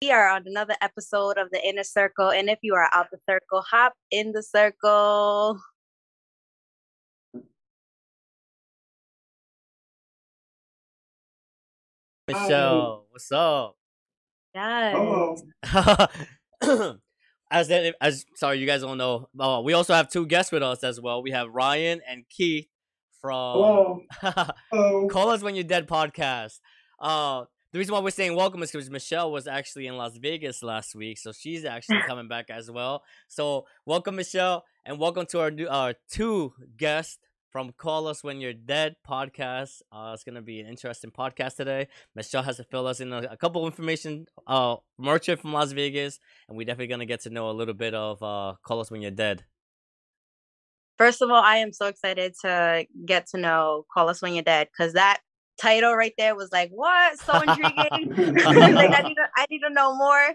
We are on another episode of the Inner Circle, and if you are out the circle, hop in the circle. Michelle, what's up? Yes. As that, as sorry, you guys don't know. Uh, we also have two guests with us as well. We have Ryan and Keith from Hello. Hello. Call Us When You're Dead podcast. Uh, the reason why we're saying welcome is because Michelle was actually in Las Vegas last week, so she's actually coming back as well. So welcome, Michelle, and welcome to our new our two guests from Call Us When You're Dead podcast. Uh, it's gonna be an interesting podcast today. Michelle has to fill us in a, a couple of information uh from our trip from Las Vegas, and we're definitely gonna get to know a little bit of uh Call Us When You're Dead. First of all, I am so excited to get to know Call Us When You're Dead because that title right there was like, what? So intriguing. like I need to I need to know more.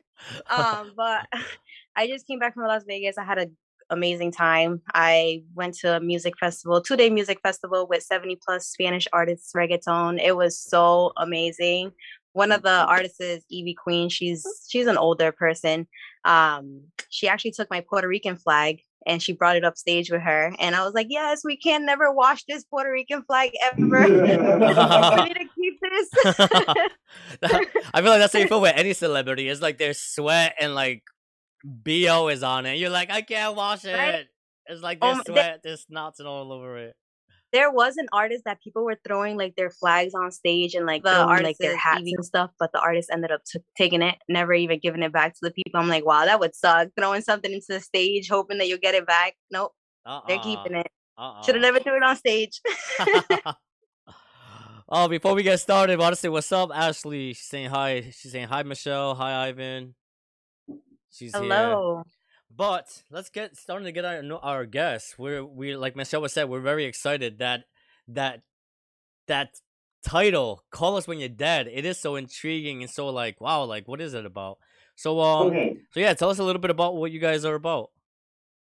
Um, but I just came back from Las Vegas. I had a amazing time. I went to a music festival, two day music festival with 70 plus Spanish artists, reggaeton. It was so amazing. One of the artists is Ivy Queen. She's she's an older person. Um, she actually took my Puerto Rican flag and she brought it up stage with her. And I was like, Yes, we can never wash this Puerto Rican flag ever. we need to keep this. I feel like that's how you feel with any celebrity. It's like their sweat and like bo is on it. You're like, I can't wash it. Right? It's like Oh there's sweat, there's knots and all over it. There was an artist that people were throwing like their flags on stage and like the throwing, like their hats and stuff, but the artist ended up t- taking it, never even giving it back to the people. I'm like, wow, that would suck. Throwing something into the stage, hoping that you'll get it back. Nope, Uh-uh. they're keeping it. Uh-uh. Should have never threw it on stage. oh, before we get started, I want to say what's up, Ashley. She's saying hi. She's saying hi, Michelle. Hi, Ivan. She's here. But let's get starting to get our our guests. We're we like Michelle was said, we're very excited that that that title, Call Us When You're Dead, it is so intriguing and so like wow, like what is it about? So um Okay, so yeah, tell us a little bit about what you guys are about.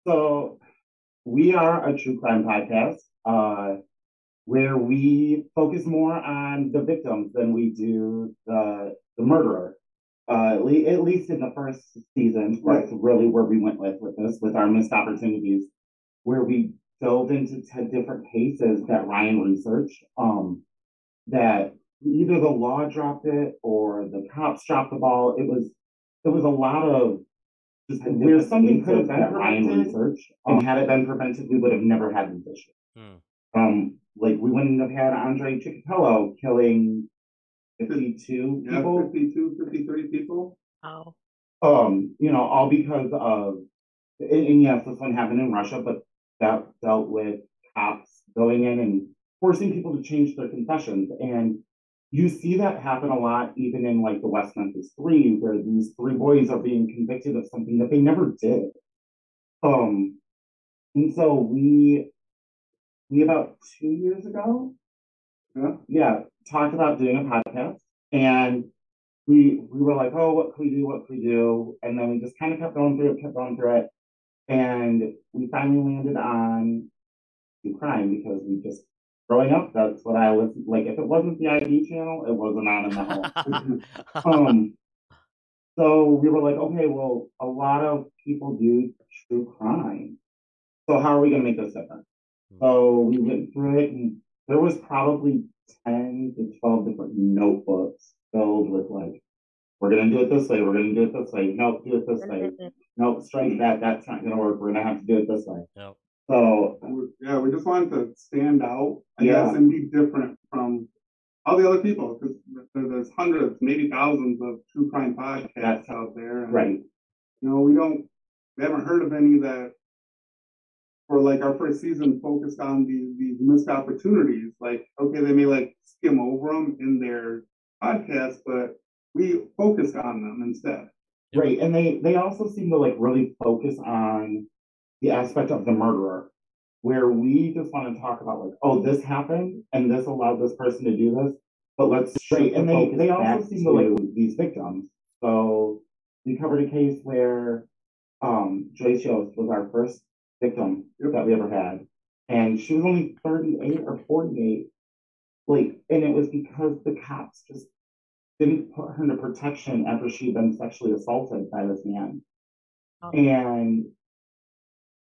so we are a true crime podcast uh, where we focus more on the victims than we do the the murderer. Uh, at, le- at least in the first season, that's really where we went with with this, with our missed opportunities, where we dove into 10 different cases that Ryan researched. Um, that either the law dropped it or the cops dropped the ball. It was it was a lot of just where something could have been Ryan research, and had it been prevented, we would have never had these issues. Hmm. Um, like we wouldn't have had Andre Chikatilo killing 52 Yeah, people. 52, 53 people. Oh. Um, you know, all because of, and, and yes, this one happened in Russia, but that dealt with cops going in and forcing people to change their confessions. And you see that happen a lot, even in like the West Memphis Three, where these three boys are being convicted of something that they never did. Um, and so we, we about two years ago, Yeah. yeah, talked about doing a podcast, and we we were like, oh, what can we do? What can we do? And then we just kind of kept going through it, kept going through it, and we finally landed on true crime because we just growing up, that's what I was like. If it wasn't the ID channel, it wasn't on in the home. um, so we were like, okay, well, a lot of people do true crime. So how are we gonna make this different? So we went through it, and there was probably ten to twelve different notebooks filled with like, we're gonna do it this way, we're gonna do it this way, nope, do it this way, mm-hmm. nope, strike that, that's not gonna work, we're gonna have to do it this way. Yep. So We- Yeah, we just wanted to stand out, I Yeah. guess, and be different from all the other people because there's hundreds, maybe thousands of true crime podcasts That's- out there. And, right, You know, we don't, we haven't heard of any that, for like our first season, focused on these these missed opportunities. Like, okay, they may like skim over them in their podcast, but we focused on them instead. Yep. right, and they they also seem to like really focus on the aspect of the murderer, where we just want to talk about like, oh, this happened and this allowed this person to do this, but let's straight. And they they also seem to like these victims. So we covered a case where um Joyce Yost was our first victim Yep. that we ever had, and she was only thirty eight or forty eight. Like, and it was because the cops just didn't put her into protection after she'd been sexually assaulted by this man. Oh. And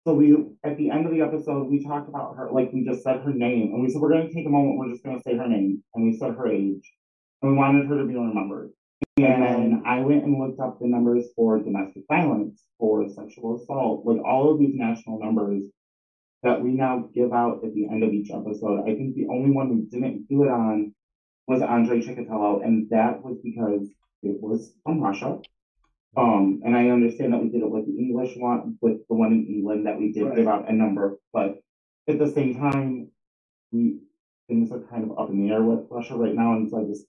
so we, at the end of the episode, we talked about her, like we just said her name, and we said we're going to take a moment, we're just going to say her name, and we said her age, and we wanted her to be remembered. And I went and looked up the numbers for domestic violence, for sexual assault, like all of these national numbers that we now give out at the end of each episode. I think the only one we didn't do it on was Andre Chikatilo, and that was because it was from Russia. Um, and I understand that we did it with the English one, with the one in England that we did Right. give out a number, but at the same time, we things are kind of up in the air with Russia right now, and so I just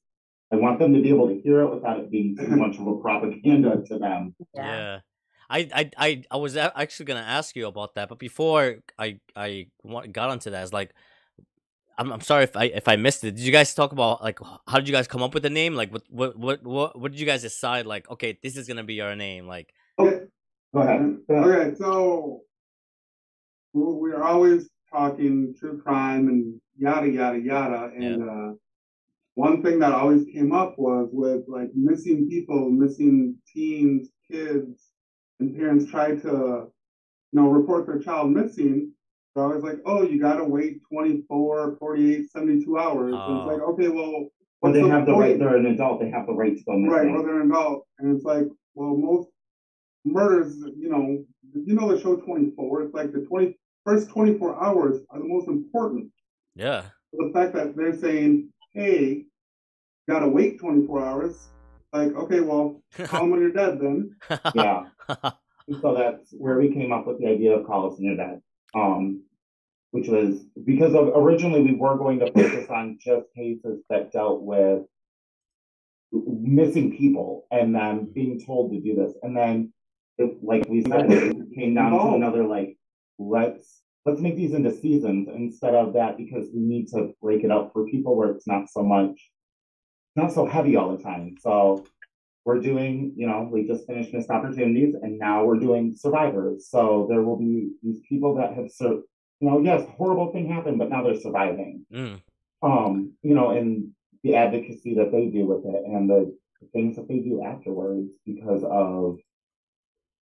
I want them to be able to hear it without it being too much of a propaganda to them. Yeah. I, I, I, I was actually gonna ask you about that, but before I I got onto that, it's like I'm, I'm sorry if I if I missed it. Did you guys talk about like how did you guys come up with the name? Like what what what what, what did you guys decide? Like okay, this is gonna be our name. Like Okay, Go ahead. Go ahead. okay, so we- we're always talking true crime and yada yada yada, and uh, one thing that always came up was with like missing people, missing teens, kids, and parents try to, you know, report their child missing. They're always like, oh, you gotta wait 24, 48, 72 hours. And it's like, oh. okay, well, Well, what's they the have the right. point? They're an adult. They have the right to go missing. Right, well, they're an adult. And it's like, well, most murders, you know, you know the show 24. It's like the 20 first 24 hours are the most important. yeah, The fact that they're saying, hey, gotta wait 24 hours. Like, okay, well, call them when you're dead then. yeah. So that's where we came up with the idea of Call Us When You're Dead. Um, which was because of, originally we were going to focus on just cases that dealt with missing people and then being told to do this. And then, it, like we said, it came down to another like, let's let's make these into seasons instead of that because we need to break it up for people where it's not so much, not so heavy all the time. So we're doing, you know, we just finished missed opportunities and now we're doing survivors. So there will be these people that have served, you know, yes, horrible thing happened, but now they're surviving. Mm, Um, you know, and the advocacy that they do with it and the things that they do afterwards because of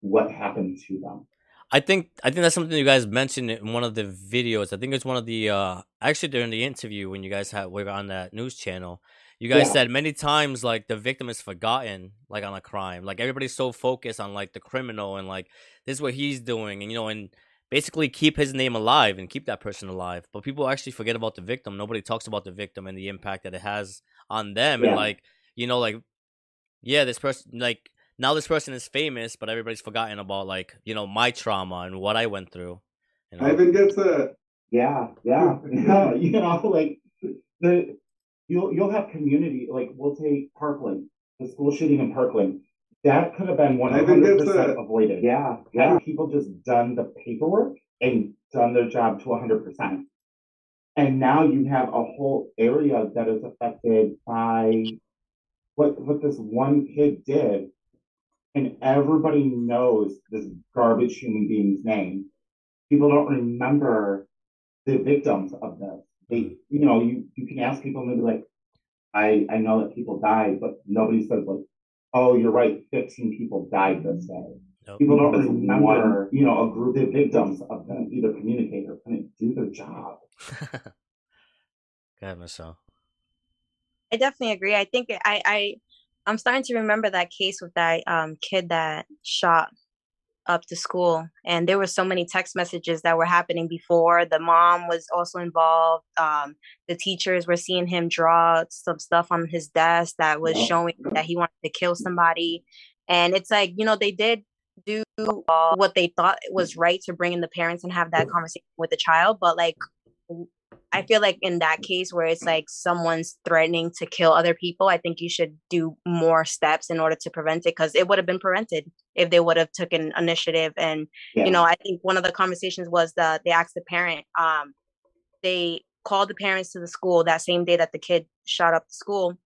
what happened to them. I think I think that's something you guys mentioned in one of the videos. I think it's one of the uh actually during the interview when you guys had were on that news channel. You guys Yeah. said many times like the victim is forgotten like on a crime. Like everybody's so focused on like the criminal and like this is what he's doing and you know and basically keep his name alive and keep that person alive. But people actually forget about the victim. Nobody talks about the victim and the impact that it has on them and like you know like yeah, this person like now this person is famous, but everybody's forgotten about like you know my trauma and what I went through. You know? I even get to, Yeah, yeah, yeah. You know, like the you'll you'll have community like we'll take Parkland, the school shooting in Parkland. That could have been one I even hundred percent avoided. Yeah, yeah. People just done the paperwork and done their job to hundred percent. And now you have a whole area that is affected by what what this one kid did, and everybody knows this garbage human being's name. People don't remember the victims of this. They, you know, you, you can ask people and they'll be like, I, I know that people died, but nobody says like, oh, you're right, 15 people died this day. Nope. People don't That's remember, you know, a group of victims of them either communicate or couldn't do their job. Go ahead, Michelle. I definitely agree. I think I I I'm starting to remember that case with that um kid that shot up to school and there were so many text messages that were happening before. The mom was also involved um the teachers were seeing him draw some stuff on his desk that was showing that he wanted to kill somebody. And it's like you know they did do uh, what they thought was right to bring in the parents and have that conversation with the child but like I feel like in that case where it's like someone's threatening to kill other people, I think you should do more steps in order to prevent it because it would have been prevented if they would have taken initiative. And Yeah. you know, I think one of the conversations was that they asked the parent, um, they called the parents to the school that same day that the kid shot up the school,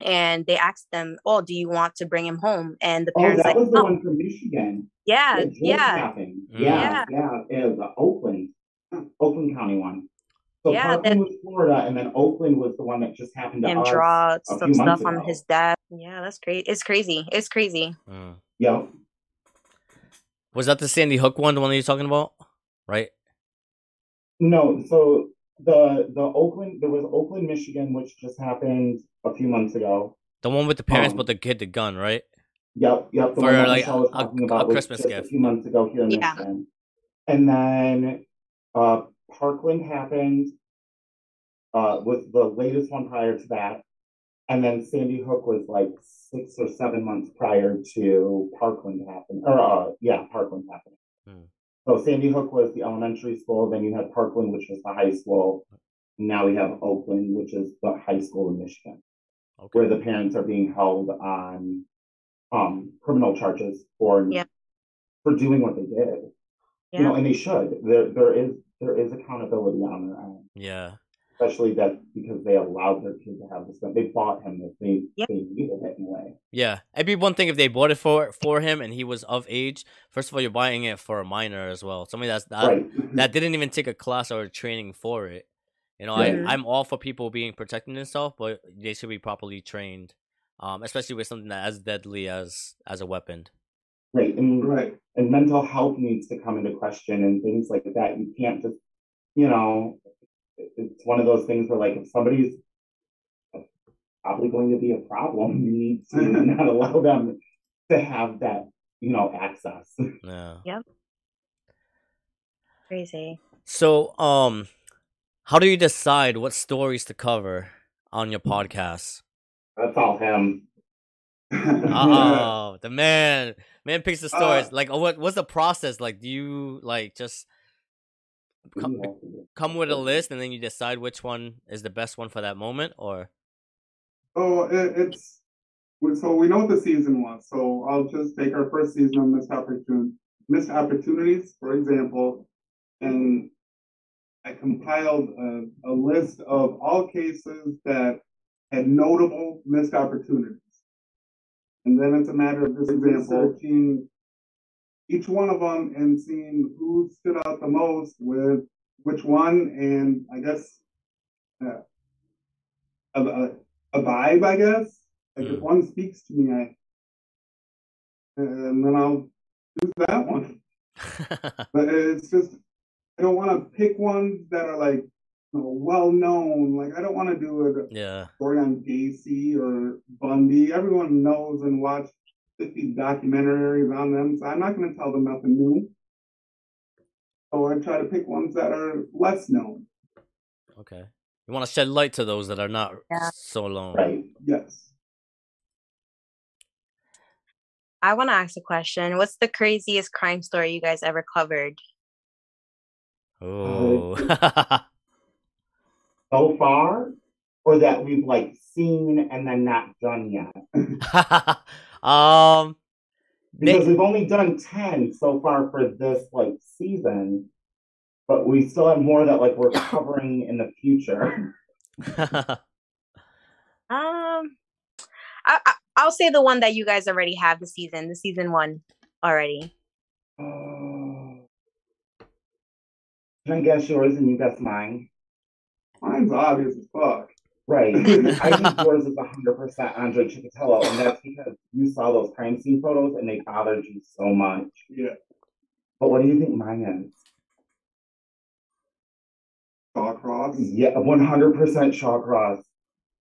and they asked them, "Oh, do you want to bring him home?" And the Oh, parents that like, was the "No." one from Michigan. yeah, that George yeah. Mm. Yeah, yeah. It was the Oakland, Oakland County one. So Yeah, Parkland was Florida, and then Oakland was the one that just happened to and us. draw a some few months stuff on ago. his death. Yeah, that's great. It's crazy. It's crazy. Mm. Yep. Was that the Sandy Hook one, the one that you're talking about? Right? No, so the the Oakland there was Oakland, Michigan, which just happened a few months ago. The one with the parents Um, but the kid the gun, right? Yep, yep. The For, one like, Michelle was a- talking a about was Christmas gift. a few months ago here in Yeah. Michigan. And then uh, Parkland happened. Uh, was the latest one prior to that, and then Sandy Hook was like six or seven months prior to Parkland happening. Or uh, yeah, Parkland happening. Hmm. So Sandy Hook was the elementary school. Then you had Parkland, which was the high school. Now we have Oakland, which is the high school in Michigan Okay. where the parents are being held on um criminal charges for Yeah. for doing what they did. You know, and they should. There there is there is accountability on their end, Yeah. especially that because they allowed their kid to have this gun. They bought him this. They Yep. they needed it in a way. Yeah. It'd be one thing if they bought it for for him and he was of age. First of all, you're buying it for a minor as well. Somebody that's that, right. that didn't even take a class or training for it. You know, Right. I, I'm all for people being protecting themselves, but they should be properly trained. Um, especially with something that as deadly as as a weapon. Right. And Right. and mental health needs to come into question and things like that. You can't just you know it's one of those things where like if somebody's probably going to be a problem, you need to not allow them to have that, you know, access. Yeah. Yep. Crazy. So, um, how do you decide what stories to cover on your podcast? That's all him. Oh, the man, man picks the stories. Uh, like, what what's the process? Like, do you like just come, come with a list and then you decide which one is the best one for that moment, or Oh, it, it's so we know what the season was. So I'll just take our first season of missed opportunities, missed opportunities, for example, and I compiled a, a list of all cases that had notable missed opportunities. And then it's a matter of just researching each one of them and seeing who stood out the most with which one, and I guess uh, a, a, vibe, I guess. Like if one speaks to me, I and then I'll choose that one. But it's just I don't want to pick ones that are like well known. Like I don't want to do a yeah, story on Gacy or Bundy. Everyone knows and watched 50 documentaries on them, so I'm not going to tell them nothing new. So I try to pick ones that are less known. okay. You want to shed light to those that are not Yeah. so known. Right. Yes. I want to ask a question. What's the craziest crime story you guys ever covered? Oh, So far, or that we've like seen and then not done yet. um, Because Nick- we've only done 10 so far for this like season, but we still have more that like we're covering in the future. Um, I, I I'll say the one that you guys already have the season, the season one already. Uh, Can I guess yours and you guess mine? Mine's obvious as fuck. Right. I think yours is 100% Andre Chikatilo, and that's because you saw those crime scene photos and they bothered you so much. Yeah. But what do you think mine is? Shawcross. Yeah, 100% Shawcross.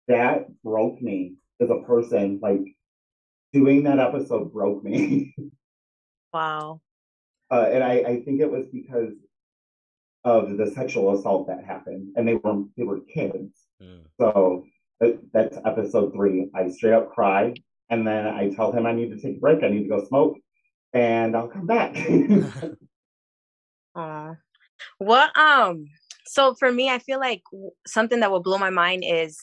That broke me as a person. Like, doing that episode broke me. Wow. uh, and I, I think it was because of the sexual assault that happened, and they were they were kids. Mm. So that, that's episode three. I straight up cry, and then I tell him I need to take a break. I need to go smoke, and I'll come back. Aw. What um so for me I feel like something that will blow my mind is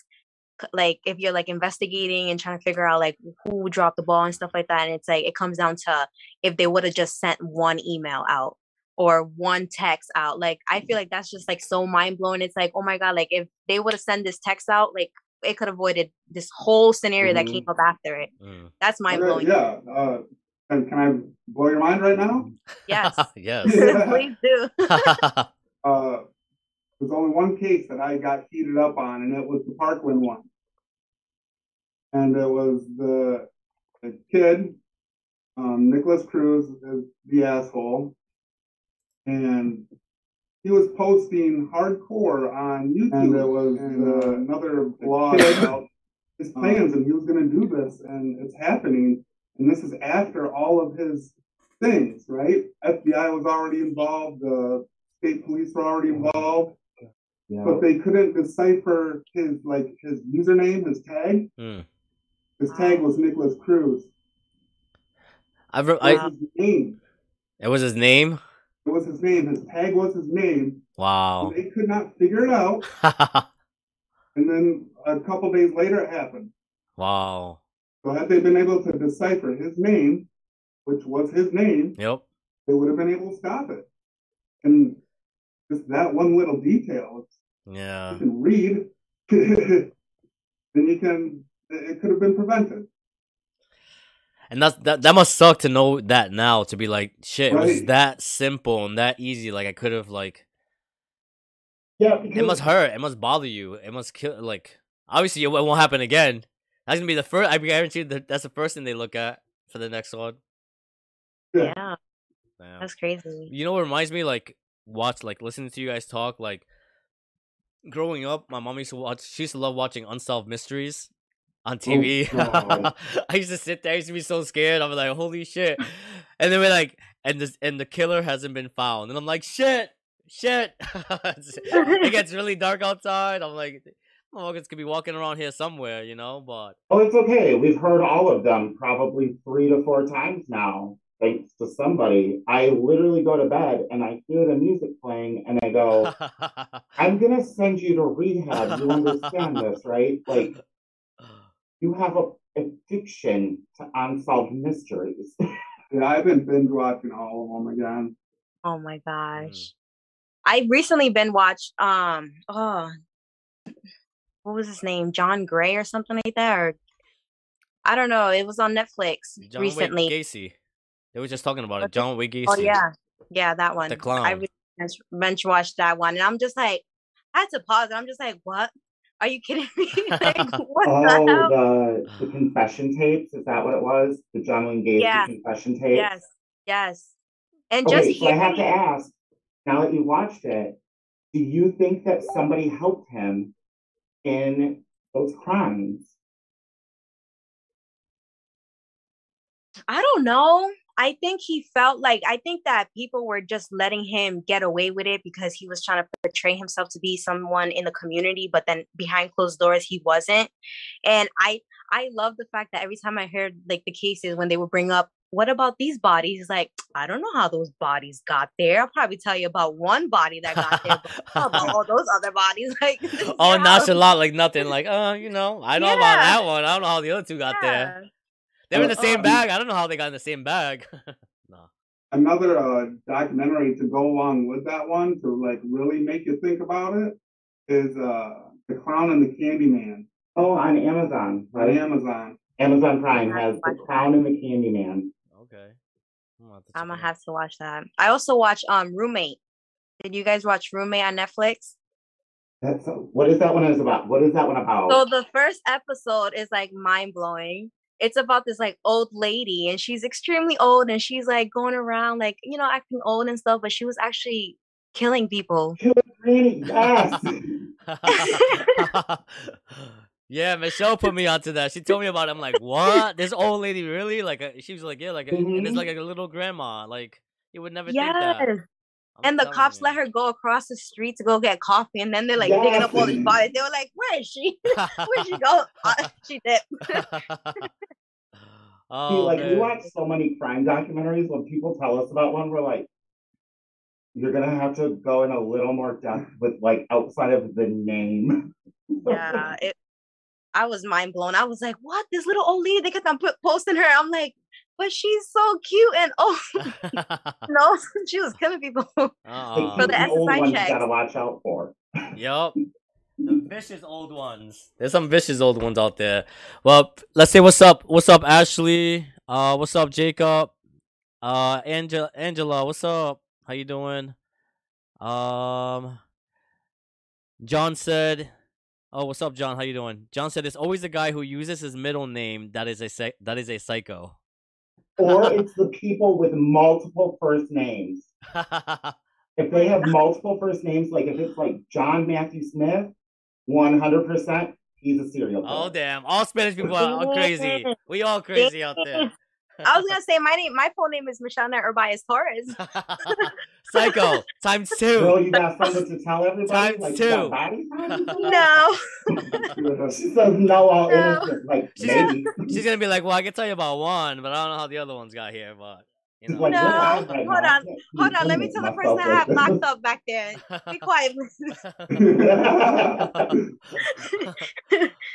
like if you're like investigating and trying to figure out like who dropped the ball and stuff like that and it's like it comes down to if they would have just sent one email out or one text out like I feel like that's just like so mind blowing it's like oh my god like if they would have sent this text out like it could have avoided this whole scenario that came up after it Mm. that's mind Okay, blowing yeah. Uh, can, can I blow your mind right now? yes yes. please do Uh, there's only one case that I got heated up on, and it was the Parkland one. And it was the, the kid, um, Nicholas Cruz is the asshole. And he was posting hardcore on YouTube. And there was uh, another blog about his plans, and he was going to do this, and it's happening. And this is after all of his things, right? FBI was already involved, the state police were already involved, Yeah. but they couldn't decipher his like his username, his tag. Mm. His tag was Nicholas Cruz. I, re- It I his name. it was his name. It was his name. His tag was his name. Wow. They could not figure it out. And then a couple days later, it happened. wow. So had they been able to decipher his name, which was his name, Yep. they would have been able to stop it. And just that one little detail, Yeah. you can read, then you can. It could have been prevented. And that's that that must suck to know that now to be like shit, it was that simple and that easy. Like I could have like Yeah, it must hurt, it must bother you, it must kill like obviously it won't happen again. That's gonna be the first I guarantee that that's the first thing they look at for the next one. Yeah. Yeah, Damn. that's crazy. You know what reminds me like watch like listening to you guys talk like growing up my mom used to watch she used to love watching unsolved mysteries on oh, TV. God. I used to sit there, I used to be so scared. I'm like, holy shit. And then we're like, and this and the killer hasn't been found. And I'm like, shit, shit. it gets really dark outside. I'm like, motherfuckers could be walking around here somewhere, you know, but oh, it's okay. We've heard all of them probably three to four times now, thanks to somebody. I literally go to bed and I hear the music playing and I go, I'm gonna send you to rehab. You understand this, right? Like you have a addiction to unsolved mysteries. Yeah, I've been binge watching all of them again. Oh my Mm. gosh. I recently been watched um oh what was his name? John Gray or something like that or I don't know. It was on Netflix John recently. Wayne Gacy. They were just talking about it. Okay. John Wayne Gacy. Oh yeah. Yeah, that one. The I clown. recently bench watched that one and I'm just like I had to pause. And I'm just like, what? Are you kidding me? like, what the oh, hell? the the confession tapes, is that what it was? The John Wayne Gacy Yeah. confession tapes? Yes, yes. And just Okay, so I have to ask, now that you watched it, do you think that somebody helped him in those crimes? I don't know. I think he felt like I think that people were just letting him get away with it because he was trying to portray himself to be someone in the community, but then behind closed doors he wasn't. And I I love the fact that every time I heard like the cases when they would bring up what about these bodies? Like, I don't know how those bodies got there. I'll probably tell you about one body that got there, about all those other bodies? Like, oh, your house. nonchalant, like nothing. Like, uh, you know, I know about that one. I don't know how the other two got there. Yeah. They were in the same Uh, bag. I don't know how they got in the same bag. no. Another uh, documentary to go along with that one to like really make you think about it is uh, The Clown and the Candyman Oh, on Amazon, on? Amazon. Amazon Prime has The. Clown and the Candyman. Okay. I'm gonna have to I'm gonna have to watch that. I also watch um Roommate. Did you guys watch Roommate on Netflix? That's what is that one is about? What is that one about? So the first episode is like mind blowing. It's about this like old lady and she's extremely old and she's like going around like you know acting old and stuff, but she was actually killing people. Yes. yeah, Michelle put me onto that. She told me about it. I'm like, what? This old lady really? Like, uh, she was like, yeah, like, a, and it's Mhm. like a little grandma. Like, you would never think that. Yes. I'm And the cops you. let her go across the street to go get coffee, and then they're like digging up all these bodies. They were like, "Where is she? Where'd she go? Uh, she did." See, oh, like we watch so many crime documentaries. When people tell us about one, we're like, you're gonna have to go in a little more depth with like outside of the name. yeah, it. I was mind blown. I was like, "What? This little old lady? They kept on put, posting her." I'm like, "But she's so cute and oh no, she was killing people." Uh-uh. For the the old SSI ones you checks. gotta watch out for. Yup. The vicious old ones. There's some vicious old ones out there. Well, let's say what's up. What's up, Ashley? Uh, what's up, Jacob? Uh, Angela. Angela, what's up? How you doing? Um, John said, "Oh, what's up, John? How you doing?" John said, "It's always the guy who uses his middle name that is a that is a psycho." Or it's the people with multiple first names. If they have multiple first names, like if it's like John Matthew Smith, one hundred percent, he's a serial killer. oh damn! All Spanish people are, are crazy. We all crazy out there. I was gonna say my name. My full name is Michelle Urbias Torres. Psycho times two. Girl, you got something to tell everybody? Times like, two. you got bodies on you? No, she says no, all No. innocent. Like She's- maybe. She's gonna be like, "Well, I can tell you about one, but I don't know how the other ones got here." But you know, like, No, "Look, I- right hold now, on, hold on. Let me tell the person I have locked up back there. Be quiet.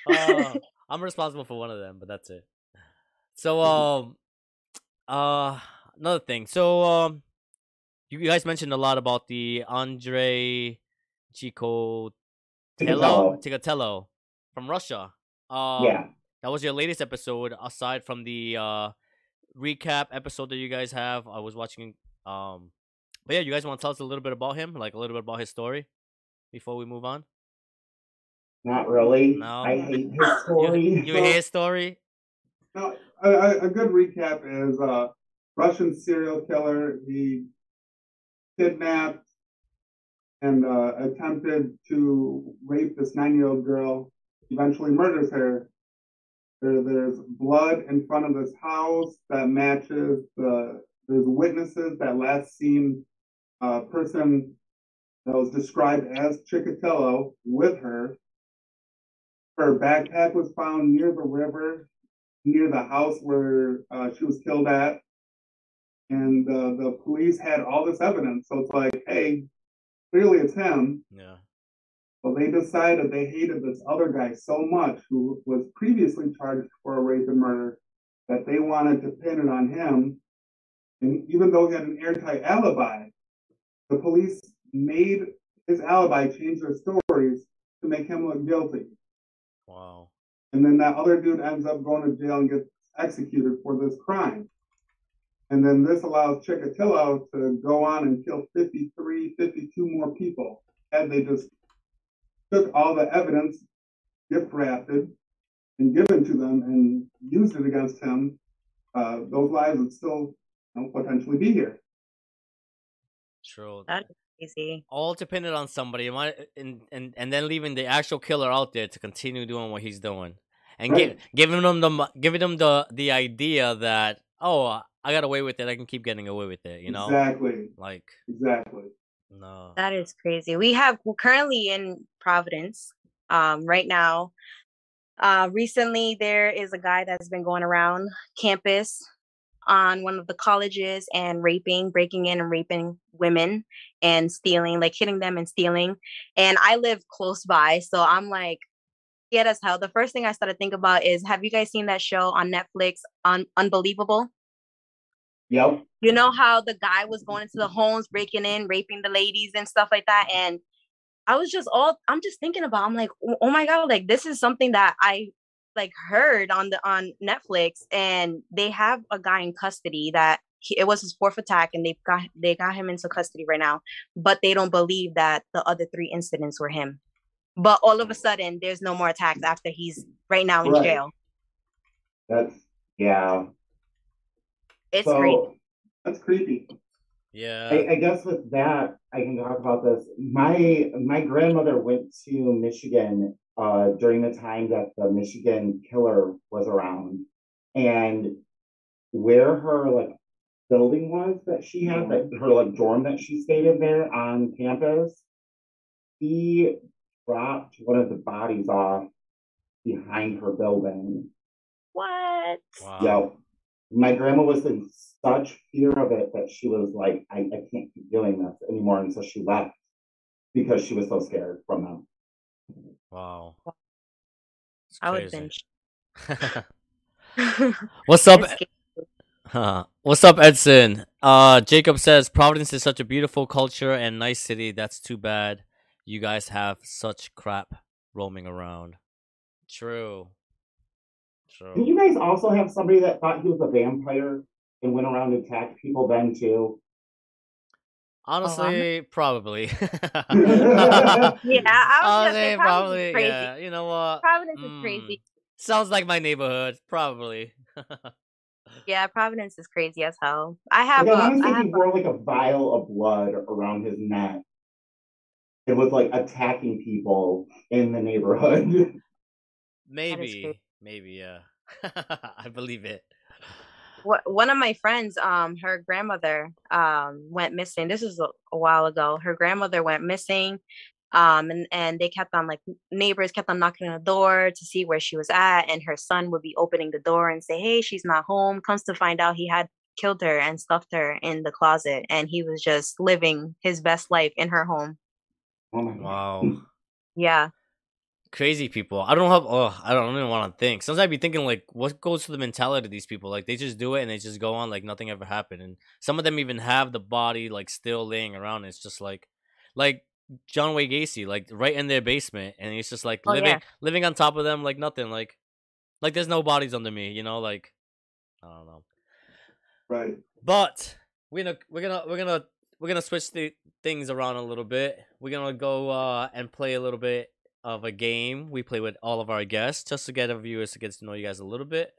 Uh, I'm responsible for one of them, but that's it. So, um, uh, another thing. So, um, you guys mentioned a lot about the Andre Chico Ticatello. From Russia. Um, yeah. that was your latest episode. Aside from the uh recap episode that you guys have, I was watching. Um, but yeah, you guys want to tell us a little bit about him, like a little bit about his story, before we move on. Not really. No. I hate his story. you hear his story? No, a, a, a good recap is uh, Russian serial killer. He kidnapped and uh, attempted to rape this nine-year-old girl. Eventually murders her. There, there's blood in front of this house that matches the. There's witnesses that last seen a person that was described as Chikatilo with her. Her backpack was found near the river near the house where uh, she was killed at. And uh, the police had all this evidence. So it's like, hey, clearly it's him. Yeah. But they decided they hated this other guy so much who was previously charged for a rape and murder that they wanted to pin it on him. And even though he had an airtight alibi, the police made his alibi change their stories to make him look guilty. Wow. And then that other dude ends up going to jail and gets executed for this crime. And then this allows Chikatilo to go on and kill 53, 52 more people. Had they just took all the evidence, gift wrapped it, and given to them and used it against him, uh, those lives would still you know, potentially be here. True. That- Easy. All dependent on somebody, am I- and and and then leaving the actual killer out there to continue doing what he's doing, and Right. gi- giving them the giving them the the idea that oh I got away with it, I can keep getting away with it, you know, Exactly. like Exactly. no. That is crazy. We have we're currently in Providence um, right now. Uh, recently, there is a guy that's been going around campus on one of the colleges and raping, breaking in and raping women and stealing, like hitting them and stealing. And I live close by, so I'm like, scared as hell. The first thing I started thinking about is, have you guys seen that show on Netflix, on Unbelievable? Yep. you know how the guy was going into the homes breaking in raping the ladies and stuff like that and i was just all i'm just thinking about i'm like oh oh my god like this is something that i like heard on the on netflix and they have a guy in custody that he, it was his fourth attack and they got they got him into custody right now but they don't believe that the other three incidents were him but all of a sudden there's no more attacks after he's right now in Right. jail That's yeah. it's so great That's creepy. Yeah. I, I guess with that, I can talk about this. My my grandmother went to Michigan uh, during the time that the Michigan killer was around, and where her like building was that she had, that her like dorm that she stayed in there on campus, he dropped one of the bodies off behind her building. what wow. Yeah. My grandma was in such fear of it that she was like, I, I can't keep doing this anymore. And so she left because she was so scared from them. Wow. It's i would have crazy. been What's up? Huh. What's up, Edson? Uh, Jacob says Providence is such a beautiful culture and nice city. That's too bad. You guys have such crap roaming around. True. True. Did True. you guys also have somebody that thought he was a vampire and went around and attacked people then too? Honestly, probably. Yeah, I was gonna Honestly, say probably. crazy. Yeah, you know what? Providence Mm, is crazy. Sounds like my neighborhood, probably. Yeah, Providence is crazy as hell. I have Like, a, I want to I say have he wore like a vial of blood around his neck. It was like attacking people in the neighborhood. maybe, maybe, yeah. I believe it. Wh- one of my friends, um, her grandmother, um, went missing. This is a, a while ago. Her grandmother went missing, um, and and they kept on like neighbors kept on knocking on the door to see where she was at, and her son would be opening the door and say, "Hey, she's not home." Comes to find out, he had killed her and stuffed her in the closet, and he was just living his best life in her home. Oh my god. Wow. Yeah, Crazy people. I don't have. Oh, I don't even want to think. Sometimes I'd be thinking like, what goes to the mentality of these people? Like they just do it and they just go on like nothing ever happened. And some of them even have the body like still laying around. It's just like, like John Wayne Gacy, like right in their basement, and he's just like Oh, living yeah. living on top of them like nothing. Like, like there's no bodies under me. You know, like I don't know. Right. But we're gonna we're gonna we're gonna we're gonna switch the things around a little bit. We're gonna go uh and play a little bit of a game we play with all of our guests just to get our viewers to get to know you guys a little bit.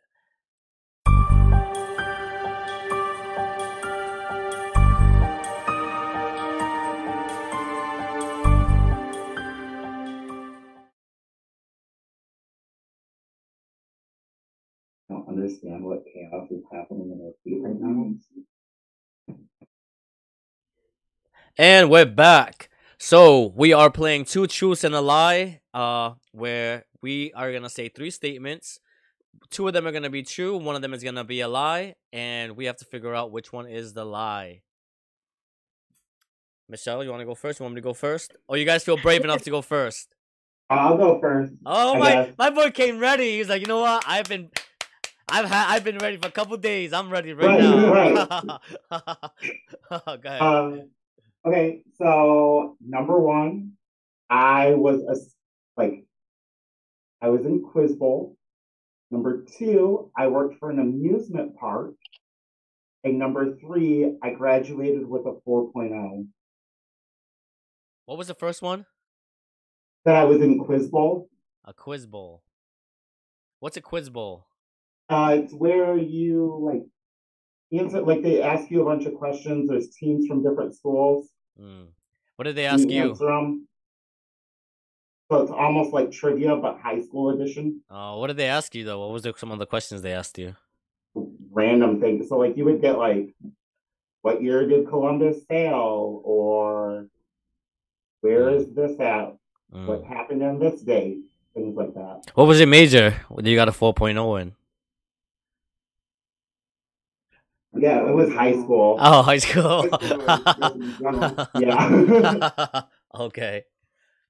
I don't understand what chaos is happening in our feet right now. And we're back. So we are playing two truths and a lie, uh, where we are gonna say three statements. Two of them are gonna be true, one of them is gonna be a lie, and we have to figure out which one is the lie. Michelle, you want to go first? You want me to go first? Or you guys feel brave enough to go first? I'll go first. Oh my! My boy came ready. He's like, you know what? I've been, I've had, I've been ready for a couple days. I'm ready right, Right, now. go ahead. Um, okay, so number one, I was a, like, I was in Quiz Bowl. Number two, I worked for an amusement park. And number three, I graduated with a oh. 4.0. what was the first one? That I was in Quiz Bowl. A quiz bowl. What's a quiz bowl? Uh, it's where you like answer, like they ask you a bunch of questions. There's teams from different schools. Mm. What did they ask you? answer. So it's almost like trivia, but high school edition. Oh, what did they ask you though? What was the, some of the questions they asked you? random things. So like you would get like, what year did Columbus sail? Or where is this at? What Mm. happened on this date? Things like that. What was your major? What You got a 4.0 in. Yeah, it was high school. Oh, high school. High school, like, in general. Yeah. okay.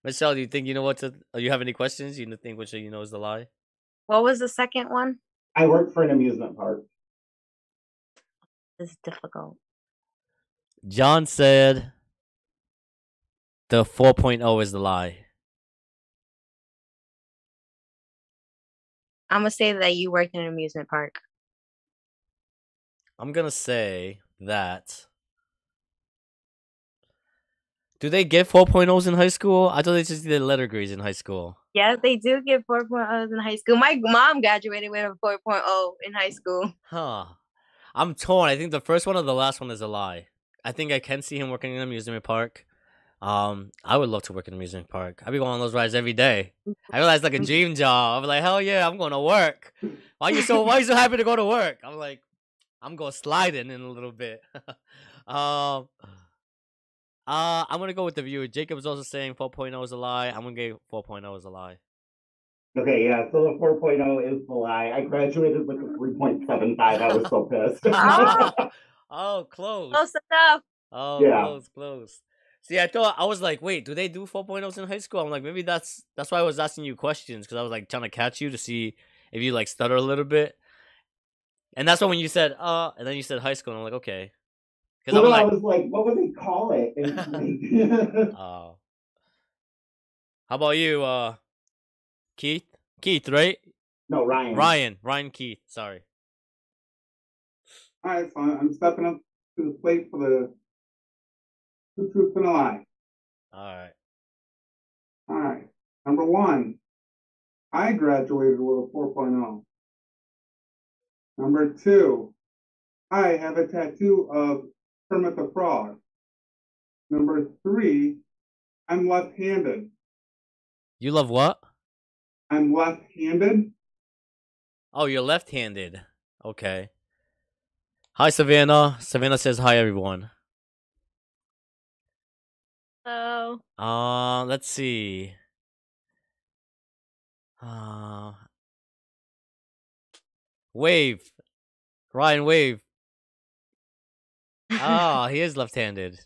Michelle, do you think you know what to? Do you have any questions? You think which you know is the lie? what was the second one? I worked for an amusement park. This is difficult. John said the 4.0 is the lie. I'm gonna say that you worked in an amusement park. I'm gonna say that. Do they get 4.0s in high school? I thought they just did letter grades in high school. Yeah, they do get 4.0s in high school. My mom graduated with a 4.0 in high school. Huh. I'm torn. I think the first one or the last one is a lie. I think I can see him working in an amusement park. Um, I would love to work in an amusement park. I'd be going on those rides every day. I realized like a dream job. I'm like, hell yeah, I'm going to work. Why you so why you so happy to go to work? I'm like, I'm going sliding in a little bit. um uh, I'm gonna go with the viewer. Jacob's also saying 4.0 is a lie. I'm gonna give 4.0 is a lie. Okay, yeah, so the 4.0 is the lie. I graduated with a 3.75. I was so pissed. Oh. Oh, close. Close enough. Oh, Yeah. close, close. See, I thought I was like, wait, do they do 4.0s in high school? I'm like, maybe that's that's why I was asking you questions because I was like trying to catch you to see if you like stutter a little bit. And that's when when you said, uh, and then you said high school, and I'm like, okay, because I'm I was like, what would they call it? Oh. How about you, uh, Keith? Keith, right? no, Ryan. Ryan, Ryan Keith. Sorry. All right, so I'm stepping up to the plate for the two truths and a lie. All right. All right. Number one, I graduated with a 4.0. Number two, I have a tattoo of Kermit the Frog. Number three, I'm left handed. You love what? I'm left handed. Oh, you're left-handed. Okay. Hi, Savannah. Savannah says hi, everyone. So Uh, let's see. Uh, wave, Ryan, wave. Ah, he is left-handed.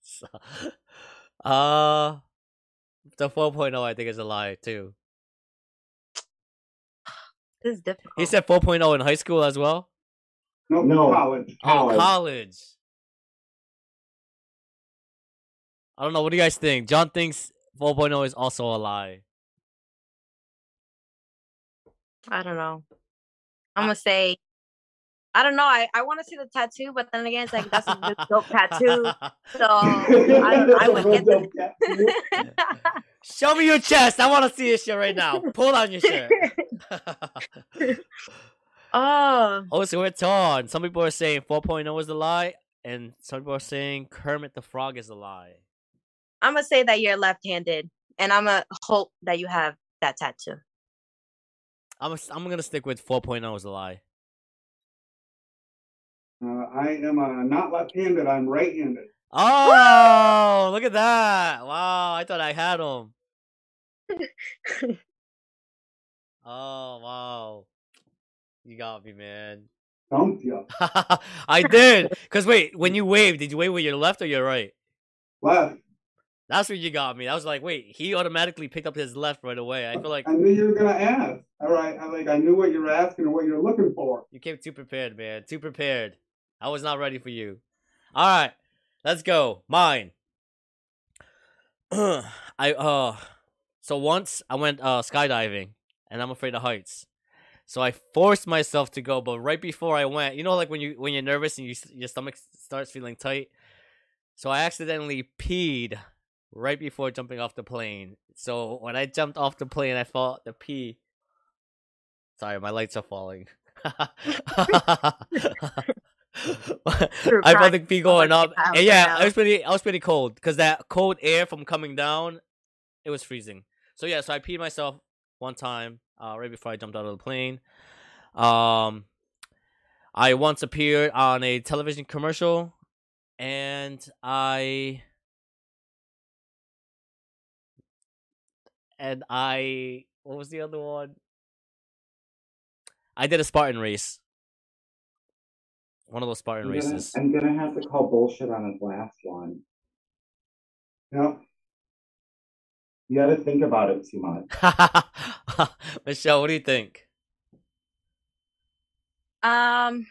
So- uh, the 4.0 I think is a lie too. this is difficult. He said 4.0 in high school as well. Nope, No. college. Oh, College. college. I don't know. What do you guys think? John thinks 4.0 is also a lie. I don't know. I'm gonna say I don't know. I, I want to see the tattoo, but then again, it's like that's a good dope tattoo. So I, I would get the. Show me your chest. I want to see this shit right now. Pull down your shirt. oh, oh, so we're torn. Some people are saying 4.0 is a lie, and some people are saying Kermit the Frog is a lie. I'm gonna say that you're left-handed, and I'm gonna hope that you have that tattoo. I'm a, I'm gonna stick with 4.0 is a lie. Uh, I am uh, not left handed. I'm right handed. Oh, look at that! Wow, I thought I had him. Oh wow, you got me, man. Dumped you. I did. Cause wait, when you waved, did you wave with your left or your right? Left. That's what you got me. I was like, wait, he automatically picked up his left right away. I feel like I knew you were gonna ask. All right. I like I knew what you were asking and what you were looking for. you came too prepared, man. Too prepared. I was not ready for you. All right, let's go. Mine. I uh, so once I went uh skydiving, and I'm afraid of heights. So I forced myself to go, but right before I went, you know, like when you when you're nervous and you your stomach starts feeling tight. So I accidentally peed right before jumping off the plane. So when I jumped off the plane, I felt the pee. Sorry, my lights are falling. I felt the pee going up. And yeah. I was pretty. I was pretty cold because that cold air from coming down, it was freezing. So yeah, so I peed myself one time uh, right before I jumped out of the plane. Um, I once appeared on a television commercial, and I and I what was the other one? I did a Spartan race. One of those Spartan I'm gonna, races. I'm gonna have to call bullshit on his last one. Yep. You gotta think about it too much. Michelle, what do you think? Um,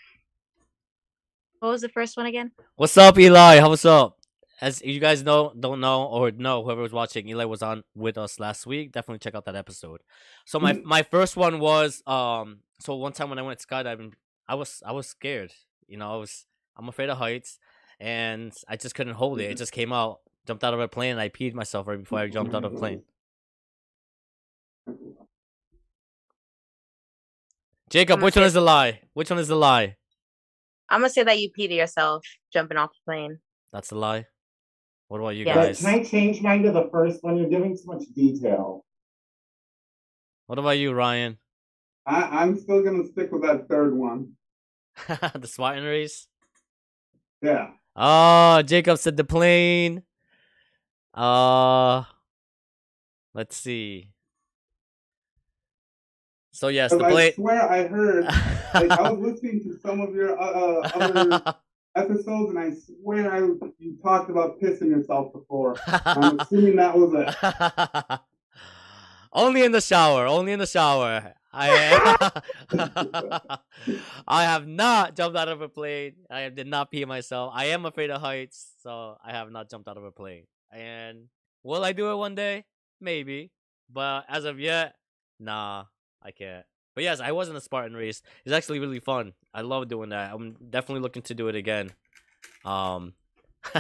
what was the first one again? What's up, Eli? How what's up? As you guys know, don't know or know, whoever was watching, Eli was on with us last week. Definitely check out that episode. So my Mm. my first one was um. So one time when I went skydiving, I was I was scared. You know, I was I'm afraid of heights, and I just couldn't hold it. It just came out. Jumped out of a plane, and I peed myself right before I jumped out of a plane. Jacob, which one is the lie? Which one is the lie? I'm gonna say that you peed yourself jumping off the plane. That's a lie. What about you Yeah. Guys? can I change mine to the first one? You're giving too much detail. What about you, Ryan? I, I'm still gonna stick with that third one. the Spartan race. Yeah. Oh, Jacob said the plane. Uh, let's see. So yes, the 'Cause I plane. swear I heard like I was listening to some of your uh, uh, other episodes and I swear I you talked about pissing yourself before. I'm assuming that was it. only in the shower. Only in the shower. I I have not jumped out of a plane. I did not pee myself. I am afraid of heights, so I have not jumped out of a plane. And will I do it one day? Maybe. But as of yet, nah, I can't. But yes, I was in a Spartan race. It's actually really fun. I love doing that. I'm definitely looking to do it again. Um,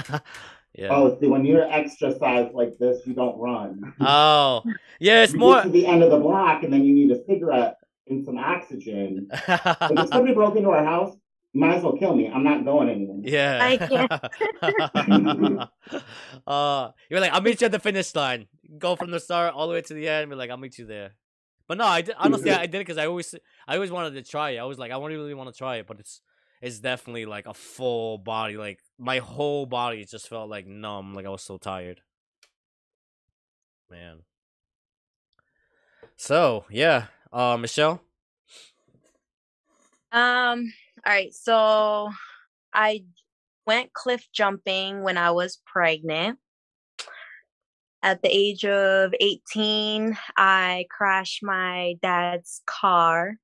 yeah. Oh, see, when you're extra size like this, you don't run. Oh, yeah, it's you more. get to the end of the block, and then you need a cigarette and some oxygen. If somebody broke into our house, you might as well kill me. I'm not going anywhere. yeah. I can't. uh, you're like, I'll meet you at the finish line. Go from the start all the way to the end. Be like, I'll meet you there. But no, I did, honestly I did it because I always I always wanted to try it. I was like, I really really want to try it, but it's it's definitely like a full body. Like my whole body just felt like numb. Like I was so tired. Man. So yeah, uh, Michelle. Um, all right, so I went cliff jumping when I was pregnant. At the age of 18, I crashed my dad's car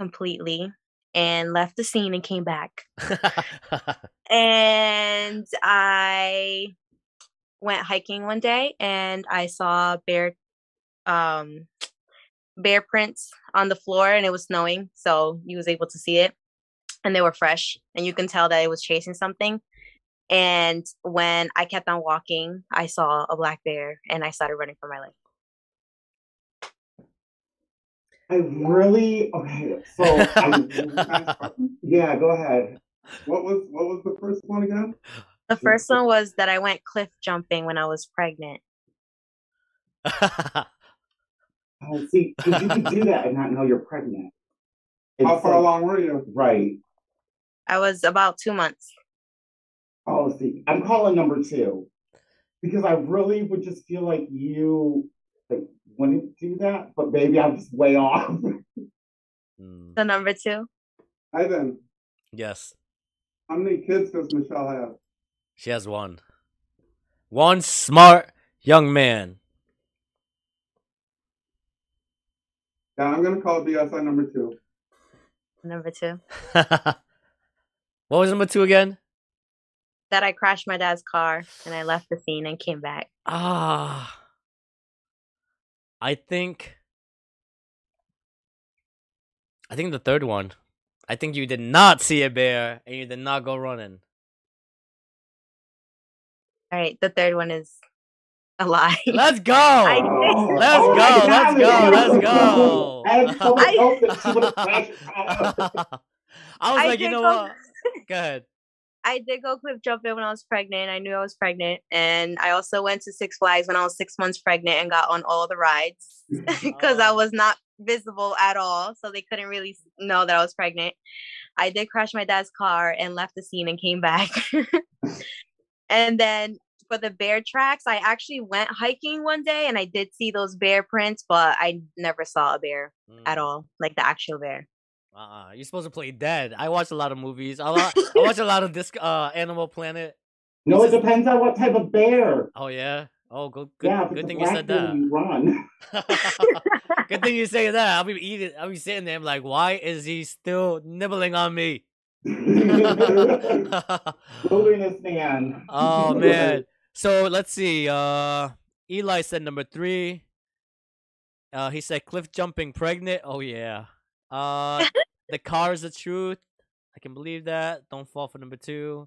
completely and left the scene and came back. And I went hiking one day and I saw bear um bear prints on the floor and it was snowing, so you was able to see it. And they were fresh and you can tell that it was chasing something. And when I kept on walking, I saw a black bear and I started running for my life. I really okay. So I, yeah, go ahead. What was what was the first one again? The first one was that I went cliff jumping when I was pregnant. Oh, see, 'cause you can do that and not know you're pregnant. How It's far like- along were you? Right. I was about two months. Oh, see, I'm calling number two because I really would just feel like you like wouldn't do that, but maybe I'm just way off. Mm, So number two. Hi then. yes, How many kids does Michelle have? she has one. One smart young man. Yeah, I'm gonna call BS on number two. Number two. what was number two again? That I crashed my dad's car and I left the scene and came back. Ah, I think. I think the third one. I think you did not see a bear and you did not go running. All right, the third one is a lie. Let's go. I- Oh, Let's oh go, let's go, let's let's go. I had so much I- hope that she would have crashed her car. I was I like, you know go- what? Go ahead. I did go cliff jumping when I was pregnant. I knew I was pregnant. And I also went to Six Flags when I was six months pregnant and got on all the rides because I Oh. was not visible at all. So they couldn't really know that I was pregnant. I did crash my dad's car and left the scene and came back. and then for the bear tracks, I actually went hiking one day and I did see those bear prints, but I never saw a bear at Mm. all, like the actual bear. Uh-uh. You're supposed to play dead. I watch a lot of movies. I, I watch a lot of this uh Animal Planet. No, it depends on what type of bear. Oh yeah. Oh, good. Good, yeah, good thing you said that. You run. good thing you say that. I'll be eating. I'll be sitting there. I'm like, why is he still nibbling on me? Wilderness man. oh man. So let's see. Uh, Eli said number three. Uh, he said cliff jumping pregnant. Oh yeah. Uh, the car is the truth. I can believe that. Don't fall for number two.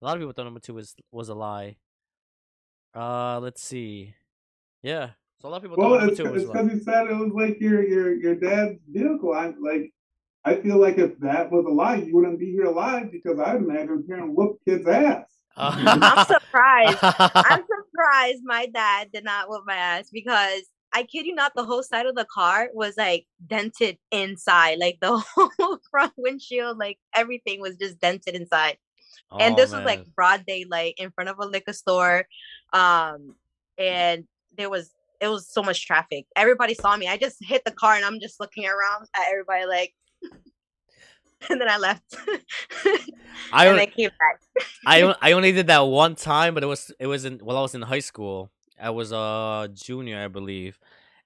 A lot of people thought number two was was a lie. Uh, let's see. Yeah. So a lot of people Well, thought number it's two was a lie. because you said it was like your your your dad's vehicle. I like. I feel like if that was a lie, you wouldn't be here alive because I'd imagine parent whoop kids' ass. I'm surprised. I'm surprised my dad did not whoop my ass because I kid you not, the whole side of the car was like dented inside. Like the whole front windshield, like everything was just dented inside. and Oh, this was like broad daylight in front of a liquor store. Um, and there was it was so much traffic. Everybody saw me. I just hit the car and I'm just looking around at everybody like and then I left. I and I came back. I I only did that one time, but it was it was in while I was in high school. I was a junior, I believe,